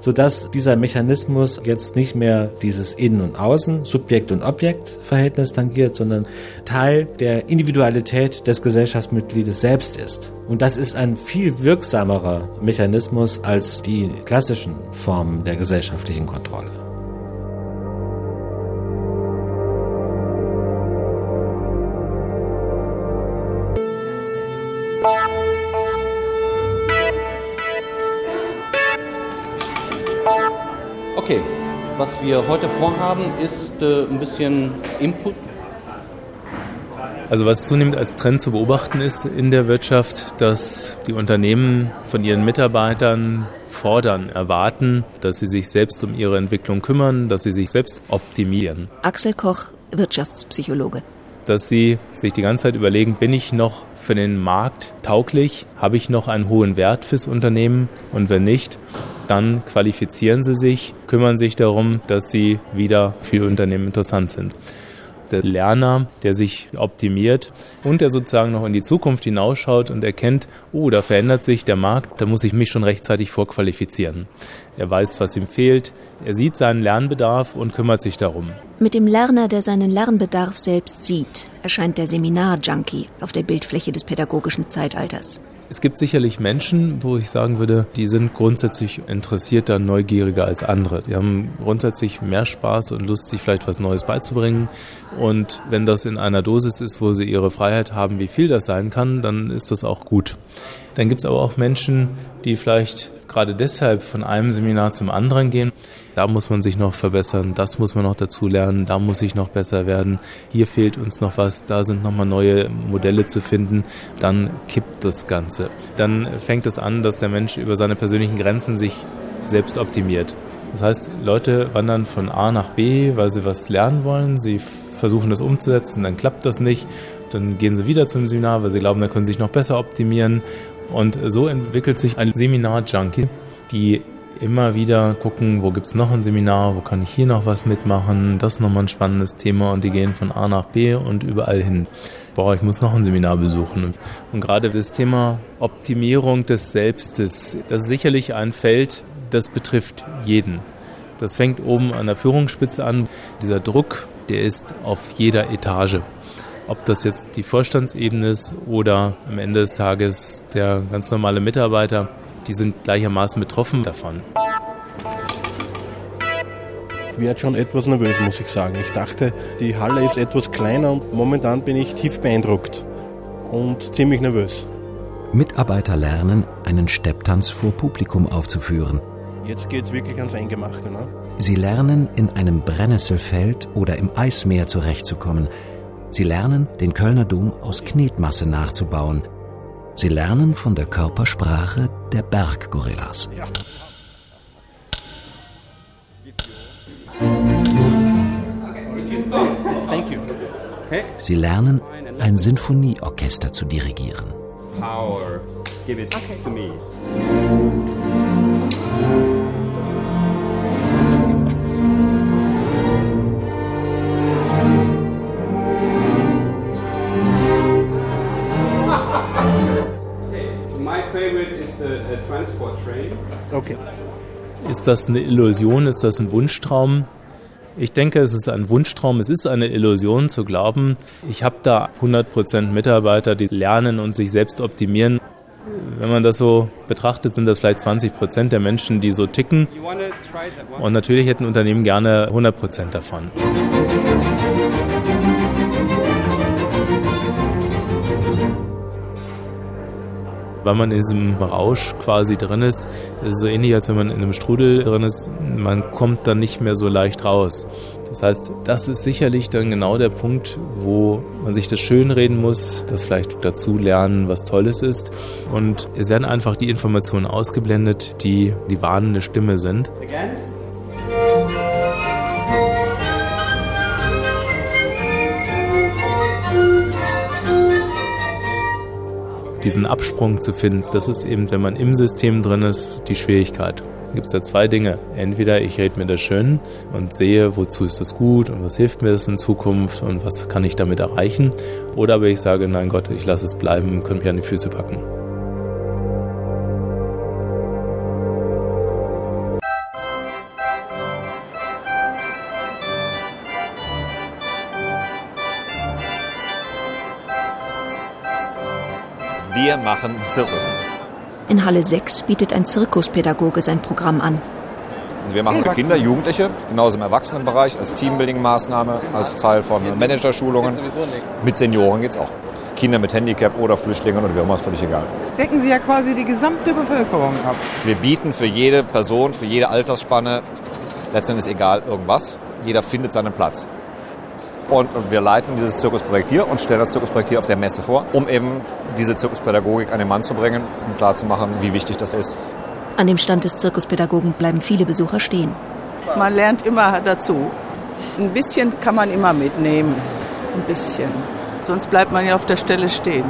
sodass dieser Mechanismus jetzt nicht mehr dieses Innen und Außen, Subjekt und Objekt Verhältnis tangiert, sondern Teil der Individualität des Gesellschaftsmitgliedes selbst ist. Und das ist ein viel wirksamerer Mechanismus als die klassischen Formen der gesellschaftlichen Kontrolle.
Okay, was wir heute vorhaben, ist äh, ein bisschen Input.
Also was zunehmend als Trend zu beobachten ist in der Wirtschaft, dass die Unternehmen von ihren Mitarbeitern fordern, erwarten, dass sie sich selbst um ihre Entwicklung kümmern, dass sie sich selbst optimieren.
Axel Koch, Wirtschaftspsychologe.
Dass sie sich die ganze Zeit überlegen, bin ich noch für den Markt tauglich? Habe ich noch einen hohen Wert fürs Unternehmen? Und wenn nicht, dann qualifizieren sie sich, kümmern sich darum, dass sie wieder für Unternehmen interessant sind. Der Lerner, der sich optimiert und der sozusagen noch in die Zukunft hinausschaut und erkennt, oh, da verändert sich der Markt, da muss ich mich schon rechtzeitig vorqualifizieren. Er weiß, was ihm fehlt, er sieht seinen Lernbedarf und kümmert sich darum.
Mit dem Lerner, der seinen Lernbedarf selbst sieht, erscheint der Seminar-Junkie auf der Bildfläche des pädagogischen Zeitalters.
Es gibt sicherlich Menschen, wo ich sagen würde, die sind grundsätzlich interessierter, neugieriger als andere. Die haben grundsätzlich mehr Spaß und Lust, sich vielleicht was Neues beizubringen. Und wenn das in einer Dosis ist, wo sie ihre Freiheit haben, wie viel das sein kann, dann ist das auch gut. Dann gibt es aber auch Menschen, die vielleicht gerade deshalb von einem Seminar zum anderen gehen. Da muss man sich noch verbessern, das muss man noch dazu lernen, da muss ich noch besser werden. Hier fehlt uns noch was, da sind nochmal neue Modelle zu finden. Dann kippt das Ganze. Dann fängt es an, dass der Mensch über seine persönlichen Grenzen sich selbst optimiert. Das heißt, Leute wandern von A nach B, weil sie was lernen wollen. Sie versuchen das umzusetzen, dann klappt das nicht. Dann gehen sie wieder zum Seminar, weil sie glauben, da können sie sich noch besser optimieren. Und so entwickelt sich ein Seminar-Junkie, die immer wieder gucken, wo gibt es noch ein Seminar, wo kann ich hier noch was mitmachen, das ist nochmal ein spannendes Thema und die gehen von A nach B und überall hin. Boah, ich muss noch ein Seminar besuchen. Und gerade das Thema Optimierung des Selbstes, das ist sicherlich ein Feld, das betrifft jeden. Das fängt oben an der Führungsspitze an. Dieser Druck, der ist auf jeder Etage. Ob das jetzt die Vorstandsebene ist oder am Ende des Tages der ganz normale Mitarbeiter, die sind gleichermaßen betroffen davon.
Ich werde schon etwas nervös, muss ich sagen. Ich dachte, die Halle ist etwas kleiner und momentan bin ich tief beeindruckt und ziemlich nervös.
Mitarbeiter lernen, einen Stepptanz vor Publikum aufzuführen.
Jetzt geht es wirklich ans Eingemachte. Ne?
Sie lernen, in einem Brennnesselfeld oder im Eismeer zurechtzukommen, Sie lernen, den Kölner Dom aus Knetmasse nachzubauen. Sie lernen von der Körpersprache der Berggorillas. Sie lernen, ein Sinfonieorchester zu dirigieren. Power. Give it to me.
Okay. Ist das eine Illusion? Ist das ein Wunschtraum? Ich denke, es ist ein Wunschtraum. Es ist eine Illusion zu glauben, ich habe da 100% Mitarbeiter, die lernen und sich selbst optimieren. Wenn man das so betrachtet, sind das vielleicht 20% der Menschen, die so ticken. Und natürlich hätten Unternehmen gerne 100% davon. Weil man in diesem Rausch quasi drin ist. So ähnlich, als wenn man in einem Strudel drin ist. Man kommt dann nicht mehr so leicht raus. Das heißt, das ist sicherlich dann genau der Punkt, wo man sich das schönreden muss, das vielleicht dazu lernen, was Tolles ist. Und es werden einfach die Informationen ausgeblendet, die die warnende Stimme sind. Again? Diesen Absprung zu finden, das ist eben, wenn man im System drin ist, die Schwierigkeit. Da gibt es ja zwei Dinge. Entweder ich rede mir das schön und sehe, wozu ist das gut und was hilft mir das in Zukunft und was kann ich damit erreichen. Oder aber ich sage, nein Gott, ich lasse es bleiben, und kann mich an die Füße packen.
Wir machen Zirkus.
In Halle 6 bietet ein Zirkuspädagoge sein Programm an.
Wir machen für Kinder, Jugendliche, genauso im Erwachsenenbereich, als Teambuilding-Maßnahme, als Teil von Managerschulungen. Mit Senioren geht es auch. Kinder mit Handicap oder Flüchtlingen oder wie auch immer, ist völlig egal.
Decken Sie ja quasi die gesamte Bevölkerung ab.
Wir bieten für jede Person, für jede Altersspanne, letztendlich egal irgendwas. Jeder findet seinen Platz. Und wir leiten dieses Zirkusprojekt hier und stellen das Zirkusprojekt hier auf der Messe vor, um eben diese Zirkuspädagogik an den Mann zu bringen und klarzumachen, wie wichtig das ist.
An dem Stand des Zirkuspädagogen bleiben viele Besucher stehen.
Man lernt immer dazu. Ein bisschen kann man immer mitnehmen. Ein bisschen. Sonst bleibt man ja auf der Stelle stehen.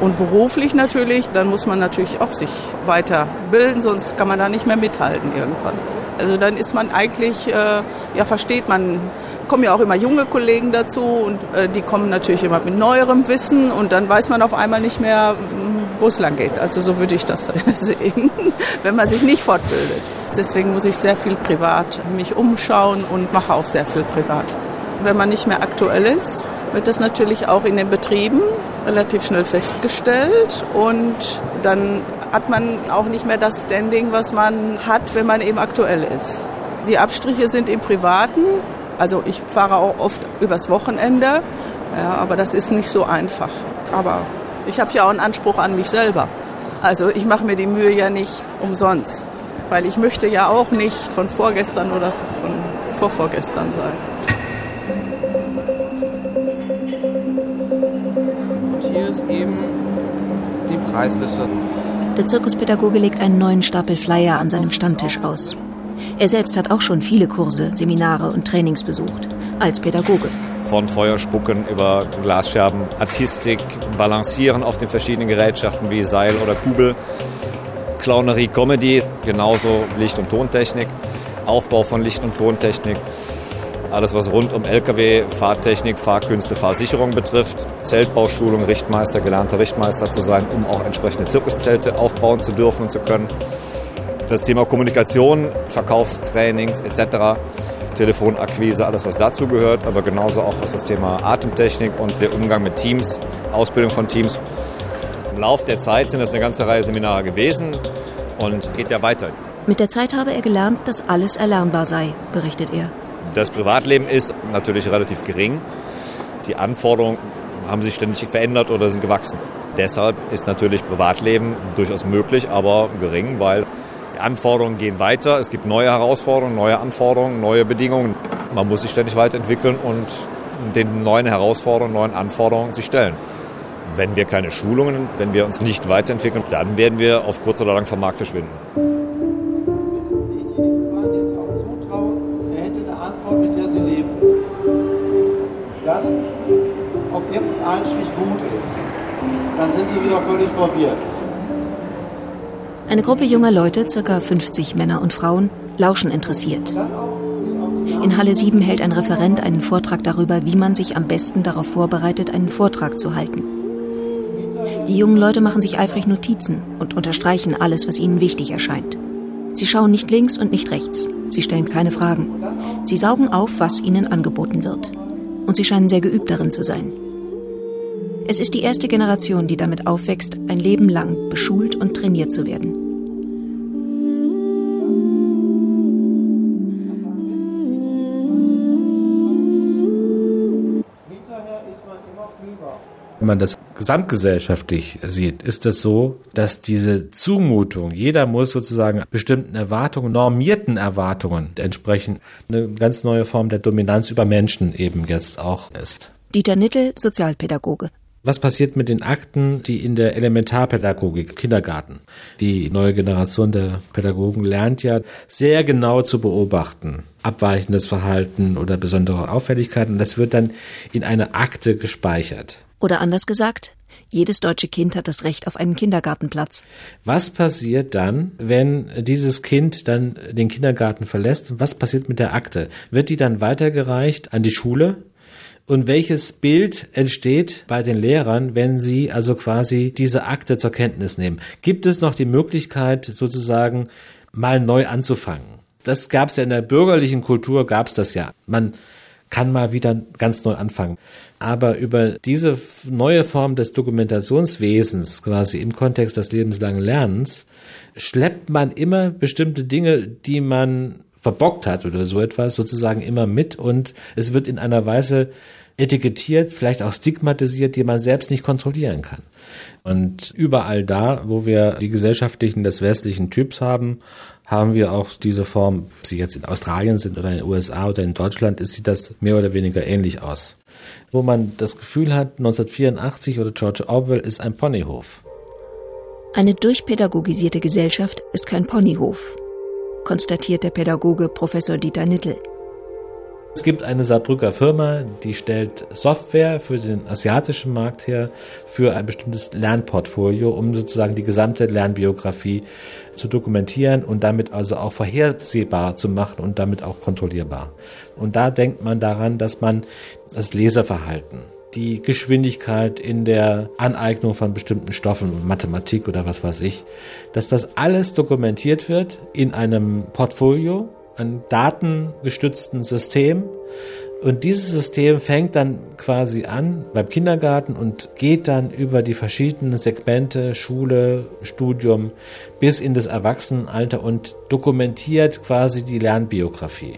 Und beruflich natürlich, dann muss man natürlich auch sich weiterbilden, sonst kann man da nicht mehr mithalten irgendwann. Also dann ist man eigentlich, äh, ja, versteht man kommen ja auch immer junge Kollegen dazu und äh, die kommen natürlich immer mit neuerem Wissen und dann weiß man auf einmal nicht mehr, wo es lang geht. Also so würde ich das sehen, wenn man sich nicht fortbildet. Deswegen muss ich sehr viel privat mich umschauen und mache auch sehr viel privat. Wenn man nicht mehr aktuell ist, wird das natürlich auch in den Betrieben relativ schnell festgestellt und dann hat man auch nicht mehr das Standing, was man hat, wenn man eben aktuell ist. Die Abstriche sind im Privaten also ich fahre auch oft übers Wochenende, ja, aber das ist nicht so einfach. Aber ich habe ja auch einen Anspruch an mich selber. Also ich mache mir die Mühe ja nicht umsonst, weil ich möchte ja auch nicht von vorgestern oder von vorvorgestern sein.
Und hier ist eben die Preisliste.
Der Zirkuspädagoge legt einen neuen Stapel Flyer an seinem Stammtisch aus. Er selbst hat auch schon viele Kurse, Seminare und Trainings besucht, als Pädagoge.
Von Feuerspucken über Glasscherben, Artistik, Balancieren auf den verschiedenen Gerätschaften wie Seil oder Kugel, Clownerie, Comedy, genauso Licht- und Tontechnik, Aufbau von Licht- und Tontechnik, alles was rund um Lkw, Fahrtechnik, Fahrkünste, Fahrsicherung betrifft, Zeltbauschulung, Richtmeister, gelernter Richtmeister zu sein, um auch entsprechende Zirkuszelte aufbauen zu dürfen und zu können das Thema Kommunikation, Verkaufstrainings etc., Telefonakquise, alles was dazu gehört, aber genauso auch was das Thema Atemtechnik und der Umgang mit Teams, Ausbildung von Teams. Im Lauf der Zeit sind das eine ganze Reihe Seminare gewesen und es geht ja weiter.
Mit der Zeit habe er gelernt, dass alles erlernbar sei, berichtet er.
Das Privatleben ist natürlich relativ gering. Die Anforderungen haben sich ständig verändert oder sind gewachsen. Deshalb ist natürlich Privatleben durchaus möglich, aber gering, weil Anforderungen gehen weiter, es gibt neue Herausforderungen, neue Anforderungen, neue Bedingungen. Man muss sich ständig weiterentwickeln und den neuen Herausforderungen, neuen Anforderungen sich stellen. Wenn wir keine Schulungen, wenn wir uns nicht weiterentwickeln, dann werden wir auf kurz oder lang vom Markt verschwinden.
Er. Dann, ob irgendein Einstich gut ist, dann sind sie wieder völlig verwirrt.
Eine Gruppe junger Leute, circa 50 Männer und Frauen, lauschen interessiert. In Halle 7 hält ein Referent einen Vortrag darüber, wie man sich am besten darauf vorbereitet, einen Vortrag zu halten. Die jungen Leute machen sich eifrig Notizen und unterstreichen alles, was ihnen wichtig erscheint. Sie schauen nicht links und nicht rechts. Sie stellen keine Fragen. Sie saugen auf, was ihnen angeboten wird. Und sie scheinen sehr geübt darin zu sein. Es ist die erste Generation, die damit aufwächst, ein Leben lang beschult und trainiert zu werden.
Man das gesamtgesellschaftlich sieht, ist es das so, dass diese Zumutung, jeder muss sozusagen bestimmten Erwartungen, normierten Erwartungen entsprechen, eine ganz neue Form der Dominanz über Menschen eben jetzt auch ist.
Dieter Nittel, Sozialpädagoge.
Was passiert mit den Akten, die in der Elementarpädagogik, Kindergarten? Die neue Generation der Pädagogen lernt ja sehr genau zu beobachten, abweichendes Verhalten oder besondere Auffälligkeiten. Und das wird dann in eine Akte gespeichert.
Oder anders gesagt, jedes deutsche Kind hat das Recht auf einen Kindergartenplatz.
Was passiert dann, wenn dieses Kind dann den Kindergarten verlässt? Was passiert mit der Akte? Wird die dann weitergereicht an die Schule? Und welches Bild entsteht bei den Lehrern, wenn sie also quasi diese Akte zur Kenntnis nehmen? Gibt es noch die Möglichkeit, sozusagen mal neu anzufangen? Das gab es ja in der bürgerlichen Kultur, gab es das ja. Man kann mal wieder ganz neu anfangen. Aber über diese neue Form des Dokumentationswesens, quasi im Kontext des lebenslangen Lernens, schleppt man immer bestimmte Dinge, die man verbockt hat oder so etwas, sozusagen immer mit und es wird in einer Weise etikettiert, vielleicht auch stigmatisiert, die man selbst nicht kontrollieren kann. Und überall da, wo wir die gesellschaftlichen des westlichen Typs haben, haben wir auch diese Form, ob sie jetzt in Australien sind oder in den USA oder in Deutschland, ist, sieht das mehr oder weniger ähnlich aus. Wo man das Gefühl hat, 1984 oder George Orwell ist ein Ponyhof.
Eine durchpädagogisierte Gesellschaft ist kein Ponyhof, konstatiert der Pädagoge Professor Dieter Nittel.
Es gibt eine Saarbrücker Firma, die stellt Software für den asiatischen Markt her, für ein bestimmtes Lernportfolio, um sozusagen die gesamte Lernbiografie zu dokumentieren und damit also auch vorhersehbar zu machen und damit auch kontrollierbar. Und da denkt man daran, dass man das Leseverhalten, die Geschwindigkeit in der Aneignung von bestimmten Stoffen, Mathematik oder was weiß ich, dass das alles dokumentiert wird in einem Portfolio, ein datengestützten System. Und dieses System fängt dann quasi an beim Kindergarten und geht dann über die verschiedenen Segmente, Schule, Studium bis in das Erwachsenenalter und dokumentiert quasi die Lernbiografie.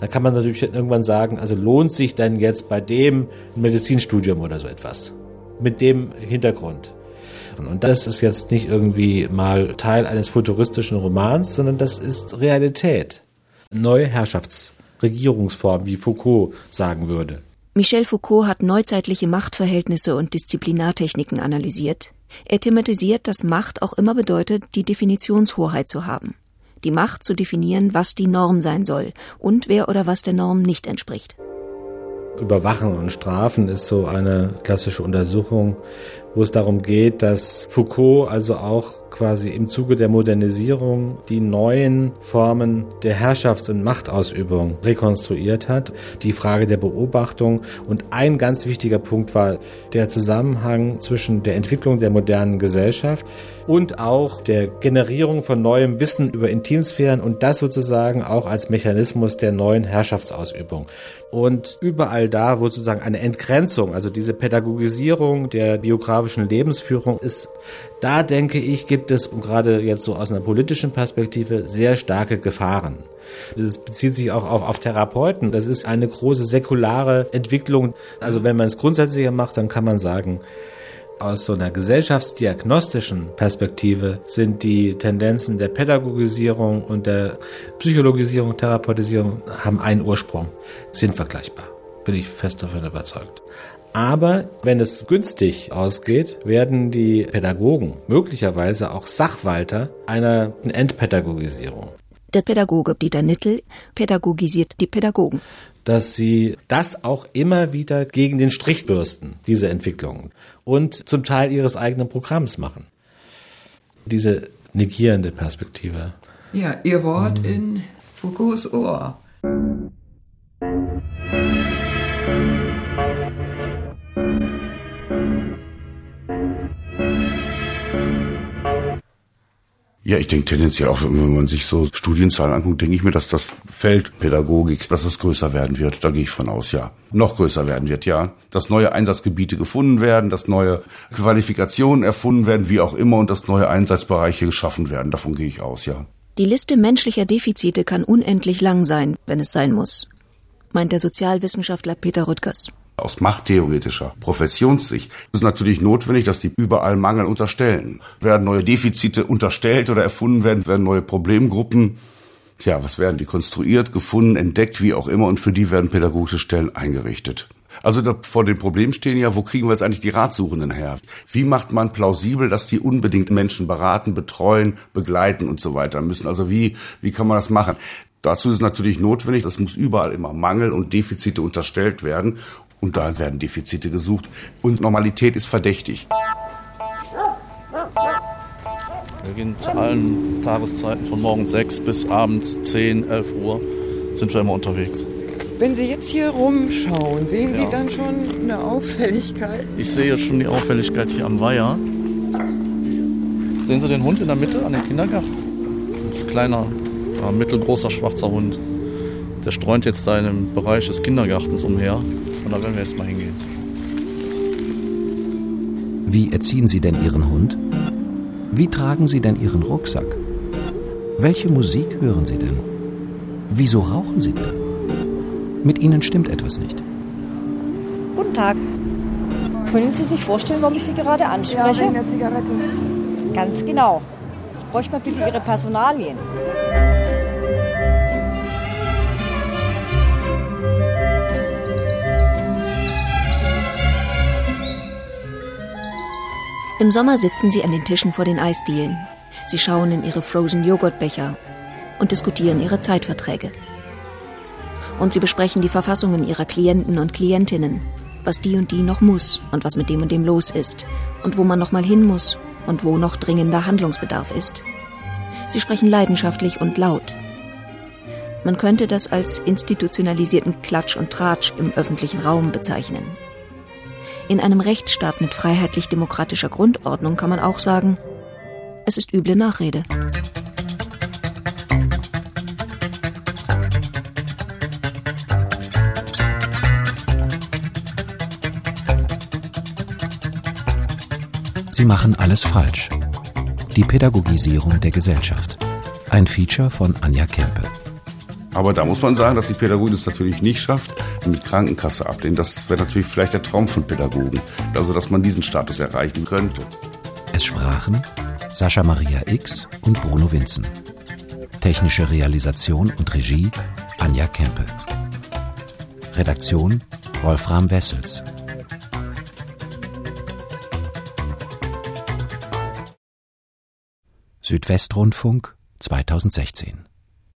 Da kann man natürlich irgendwann sagen, also lohnt sich denn jetzt bei dem ein Medizinstudium oder so etwas? Mit dem Hintergrund. Und das ist jetzt nicht irgendwie mal Teil eines futuristischen Romans, sondern das ist Realität neue Herrschaftsregierungsform, wie Foucault sagen würde.
Michel Foucault hat neuzeitliche Machtverhältnisse und Disziplinartechniken analysiert. Er thematisiert, dass Macht auch immer bedeutet, die Definitionshoheit zu haben. Die Macht zu definieren, was die Norm sein soll und wer oder was der Norm nicht entspricht.
Überwachen und Strafen ist so eine klassische Untersuchung, wo es darum geht, dass Foucault also auch quasi im Zuge der Modernisierung die neuen Formen der Herrschafts- und Machtausübung rekonstruiert hat. Die Frage der Beobachtung und ein ganz wichtiger Punkt war der Zusammenhang zwischen der Entwicklung der modernen Gesellschaft und auch der Generierung von neuem Wissen über Intimsphären und das sozusagen auch als Mechanismus der neuen Herrschaftsausübung. Und überall da, wo sozusagen eine Entgrenzung, also diese Pädagogisierung der biografischen Lebensführung ist, da denke ich, gibt es, gerade jetzt so aus einer politischen Perspektive, sehr starke Gefahren. Das bezieht sich auch auf, auf Therapeuten. Das ist eine große säkulare Entwicklung. Also wenn man es grundsätzlicher macht, dann kann man sagen, aus so einer gesellschaftsdiagnostischen Perspektive sind die Tendenzen der Pädagogisierung und der Psychologisierung, Therapeutisierung haben einen Ursprung, sind vergleichbar. Bin ich fest davon überzeugt. Aber wenn es günstig ausgeht, werden die Pädagogen möglicherweise auch Sachwalter einer Entpädagogisierung.
Der Pädagoge Dieter Nittel pädagogisiert die Pädagogen.
Dass sie das auch immer wieder gegen den Strich bürsten, diese Entwicklungen, und zum Teil ihres eigenen Programms machen. Diese negierende Perspektive.
Ja, ihr Wort mhm. in Foucaults Ohr.
Ja, ich denke tendenziell auch, wenn man sich so Studienzahlen anguckt, denke ich mir, dass das Feld Pädagogik, dass es größer werden wird. Da gehe ich von aus, ja. Noch größer werden wird, ja. Dass neue Einsatzgebiete gefunden werden, dass neue Qualifikationen erfunden werden, wie auch immer, und dass neue Einsatzbereiche geschaffen werden. Davon gehe ich aus, ja.
Die Liste menschlicher Defizite kann unendlich lang sein, wenn es sein muss, meint der Sozialwissenschaftler Peter Rüttgers.
Aus machttheoretischer Professionssicht ist natürlich notwendig, dass die überall Mangel unterstellen. Werden neue Defizite unterstellt oder erfunden werden, werden neue Problemgruppen ja, was werden die konstruiert, gefunden, entdeckt, wie auch immer, und für die werden pädagogische Stellen eingerichtet. Also da, vor dem Problem stehen ja, wo kriegen wir jetzt eigentlich die Ratsuchenden her? Wie macht man plausibel, dass die unbedingt Menschen beraten, betreuen, begleiten und so weiter müssen? Also wie, wie kann man das machen? Dazu ist natürlich notwendig, es muss überall immer Mangel und Defizite unterstellt werden. Und da werden Defizite gesucht. Und Normalität ist verdächtig.
Wir gehen zu allen Tageszeiten von morgens 6 bis abends 10, 11 Uhr sind wir immer unterwegs.
Wenn Sie jetzt hier rumschauen, sehen
Ja.
Sie dann schon eine Auffälligkeit?
Ich sehe jetzt schon die Auffälligkeit hier am Weiher. Sehen Sie den Hund in der Mitte an dem Kindergarten? Ein kleiner, äh, mittelgroßer schwarzer Hund. Der streunt jetzt da in dem Bereich des Kindergartens umher. Und da werden wir jetzt mal hingehen.
Wie erziehen Sie denn Ihren Hund? Wie tragen Sie denn Ihren Rucksack? Welche Musik hören Sie denn? Wieso rauchen Sie denn? Mit Ihnen stimmt etwas nicht.
Guten Tag. Können Sie sich vorstellen, warum ich Sie gerade anspreche?
Ja, wegen der Zigarette.
Ganz genau. Ich bräuchte mal bitte Ihre Personalien.
Im Sommer sitzen sie an den Tischen vor den Eisdielen. Sie schauen in ihre Frozen Joghurtbecher und diskutieren ihre Zeitverträge. Und sie besprechen die Verfassungen ihrer Klienten und Klientinnen, was die und die noch muss und was mit dem und dem los ist und wo man noch mal hin muss und wo noch dringender Handlungsbedarf ist. Sie sprechen leidenschaftlich und laut. Man könnte das als institutionalisierten Klatsch und Tratsch im öffentlichen Raum bezeichnen. In einem Rechtsstaat mit freiheitlich-demokratischer Grundordnung kann man auch sagen, es ist üble Nachrede.
Sie machen alles falsch. Die Pädagogisierung der Gesellschaft. Ein Feature von Anja Kempe.
Aber da muss man sagen, dass die Pädagogin es natürlich nicht schafft, mit Krankenkasse ablehnen. Das wäre natürlich vielleicht der Traum von Pädagogen. Also, dass man diesen Status erreichen könnte.
Es sprachen Sascha Maria X und Bruno Winzen. Technische Realisation und Regie Anja Kempe. Redaktion Wolfram Wessels. Südwestrundfunk 2016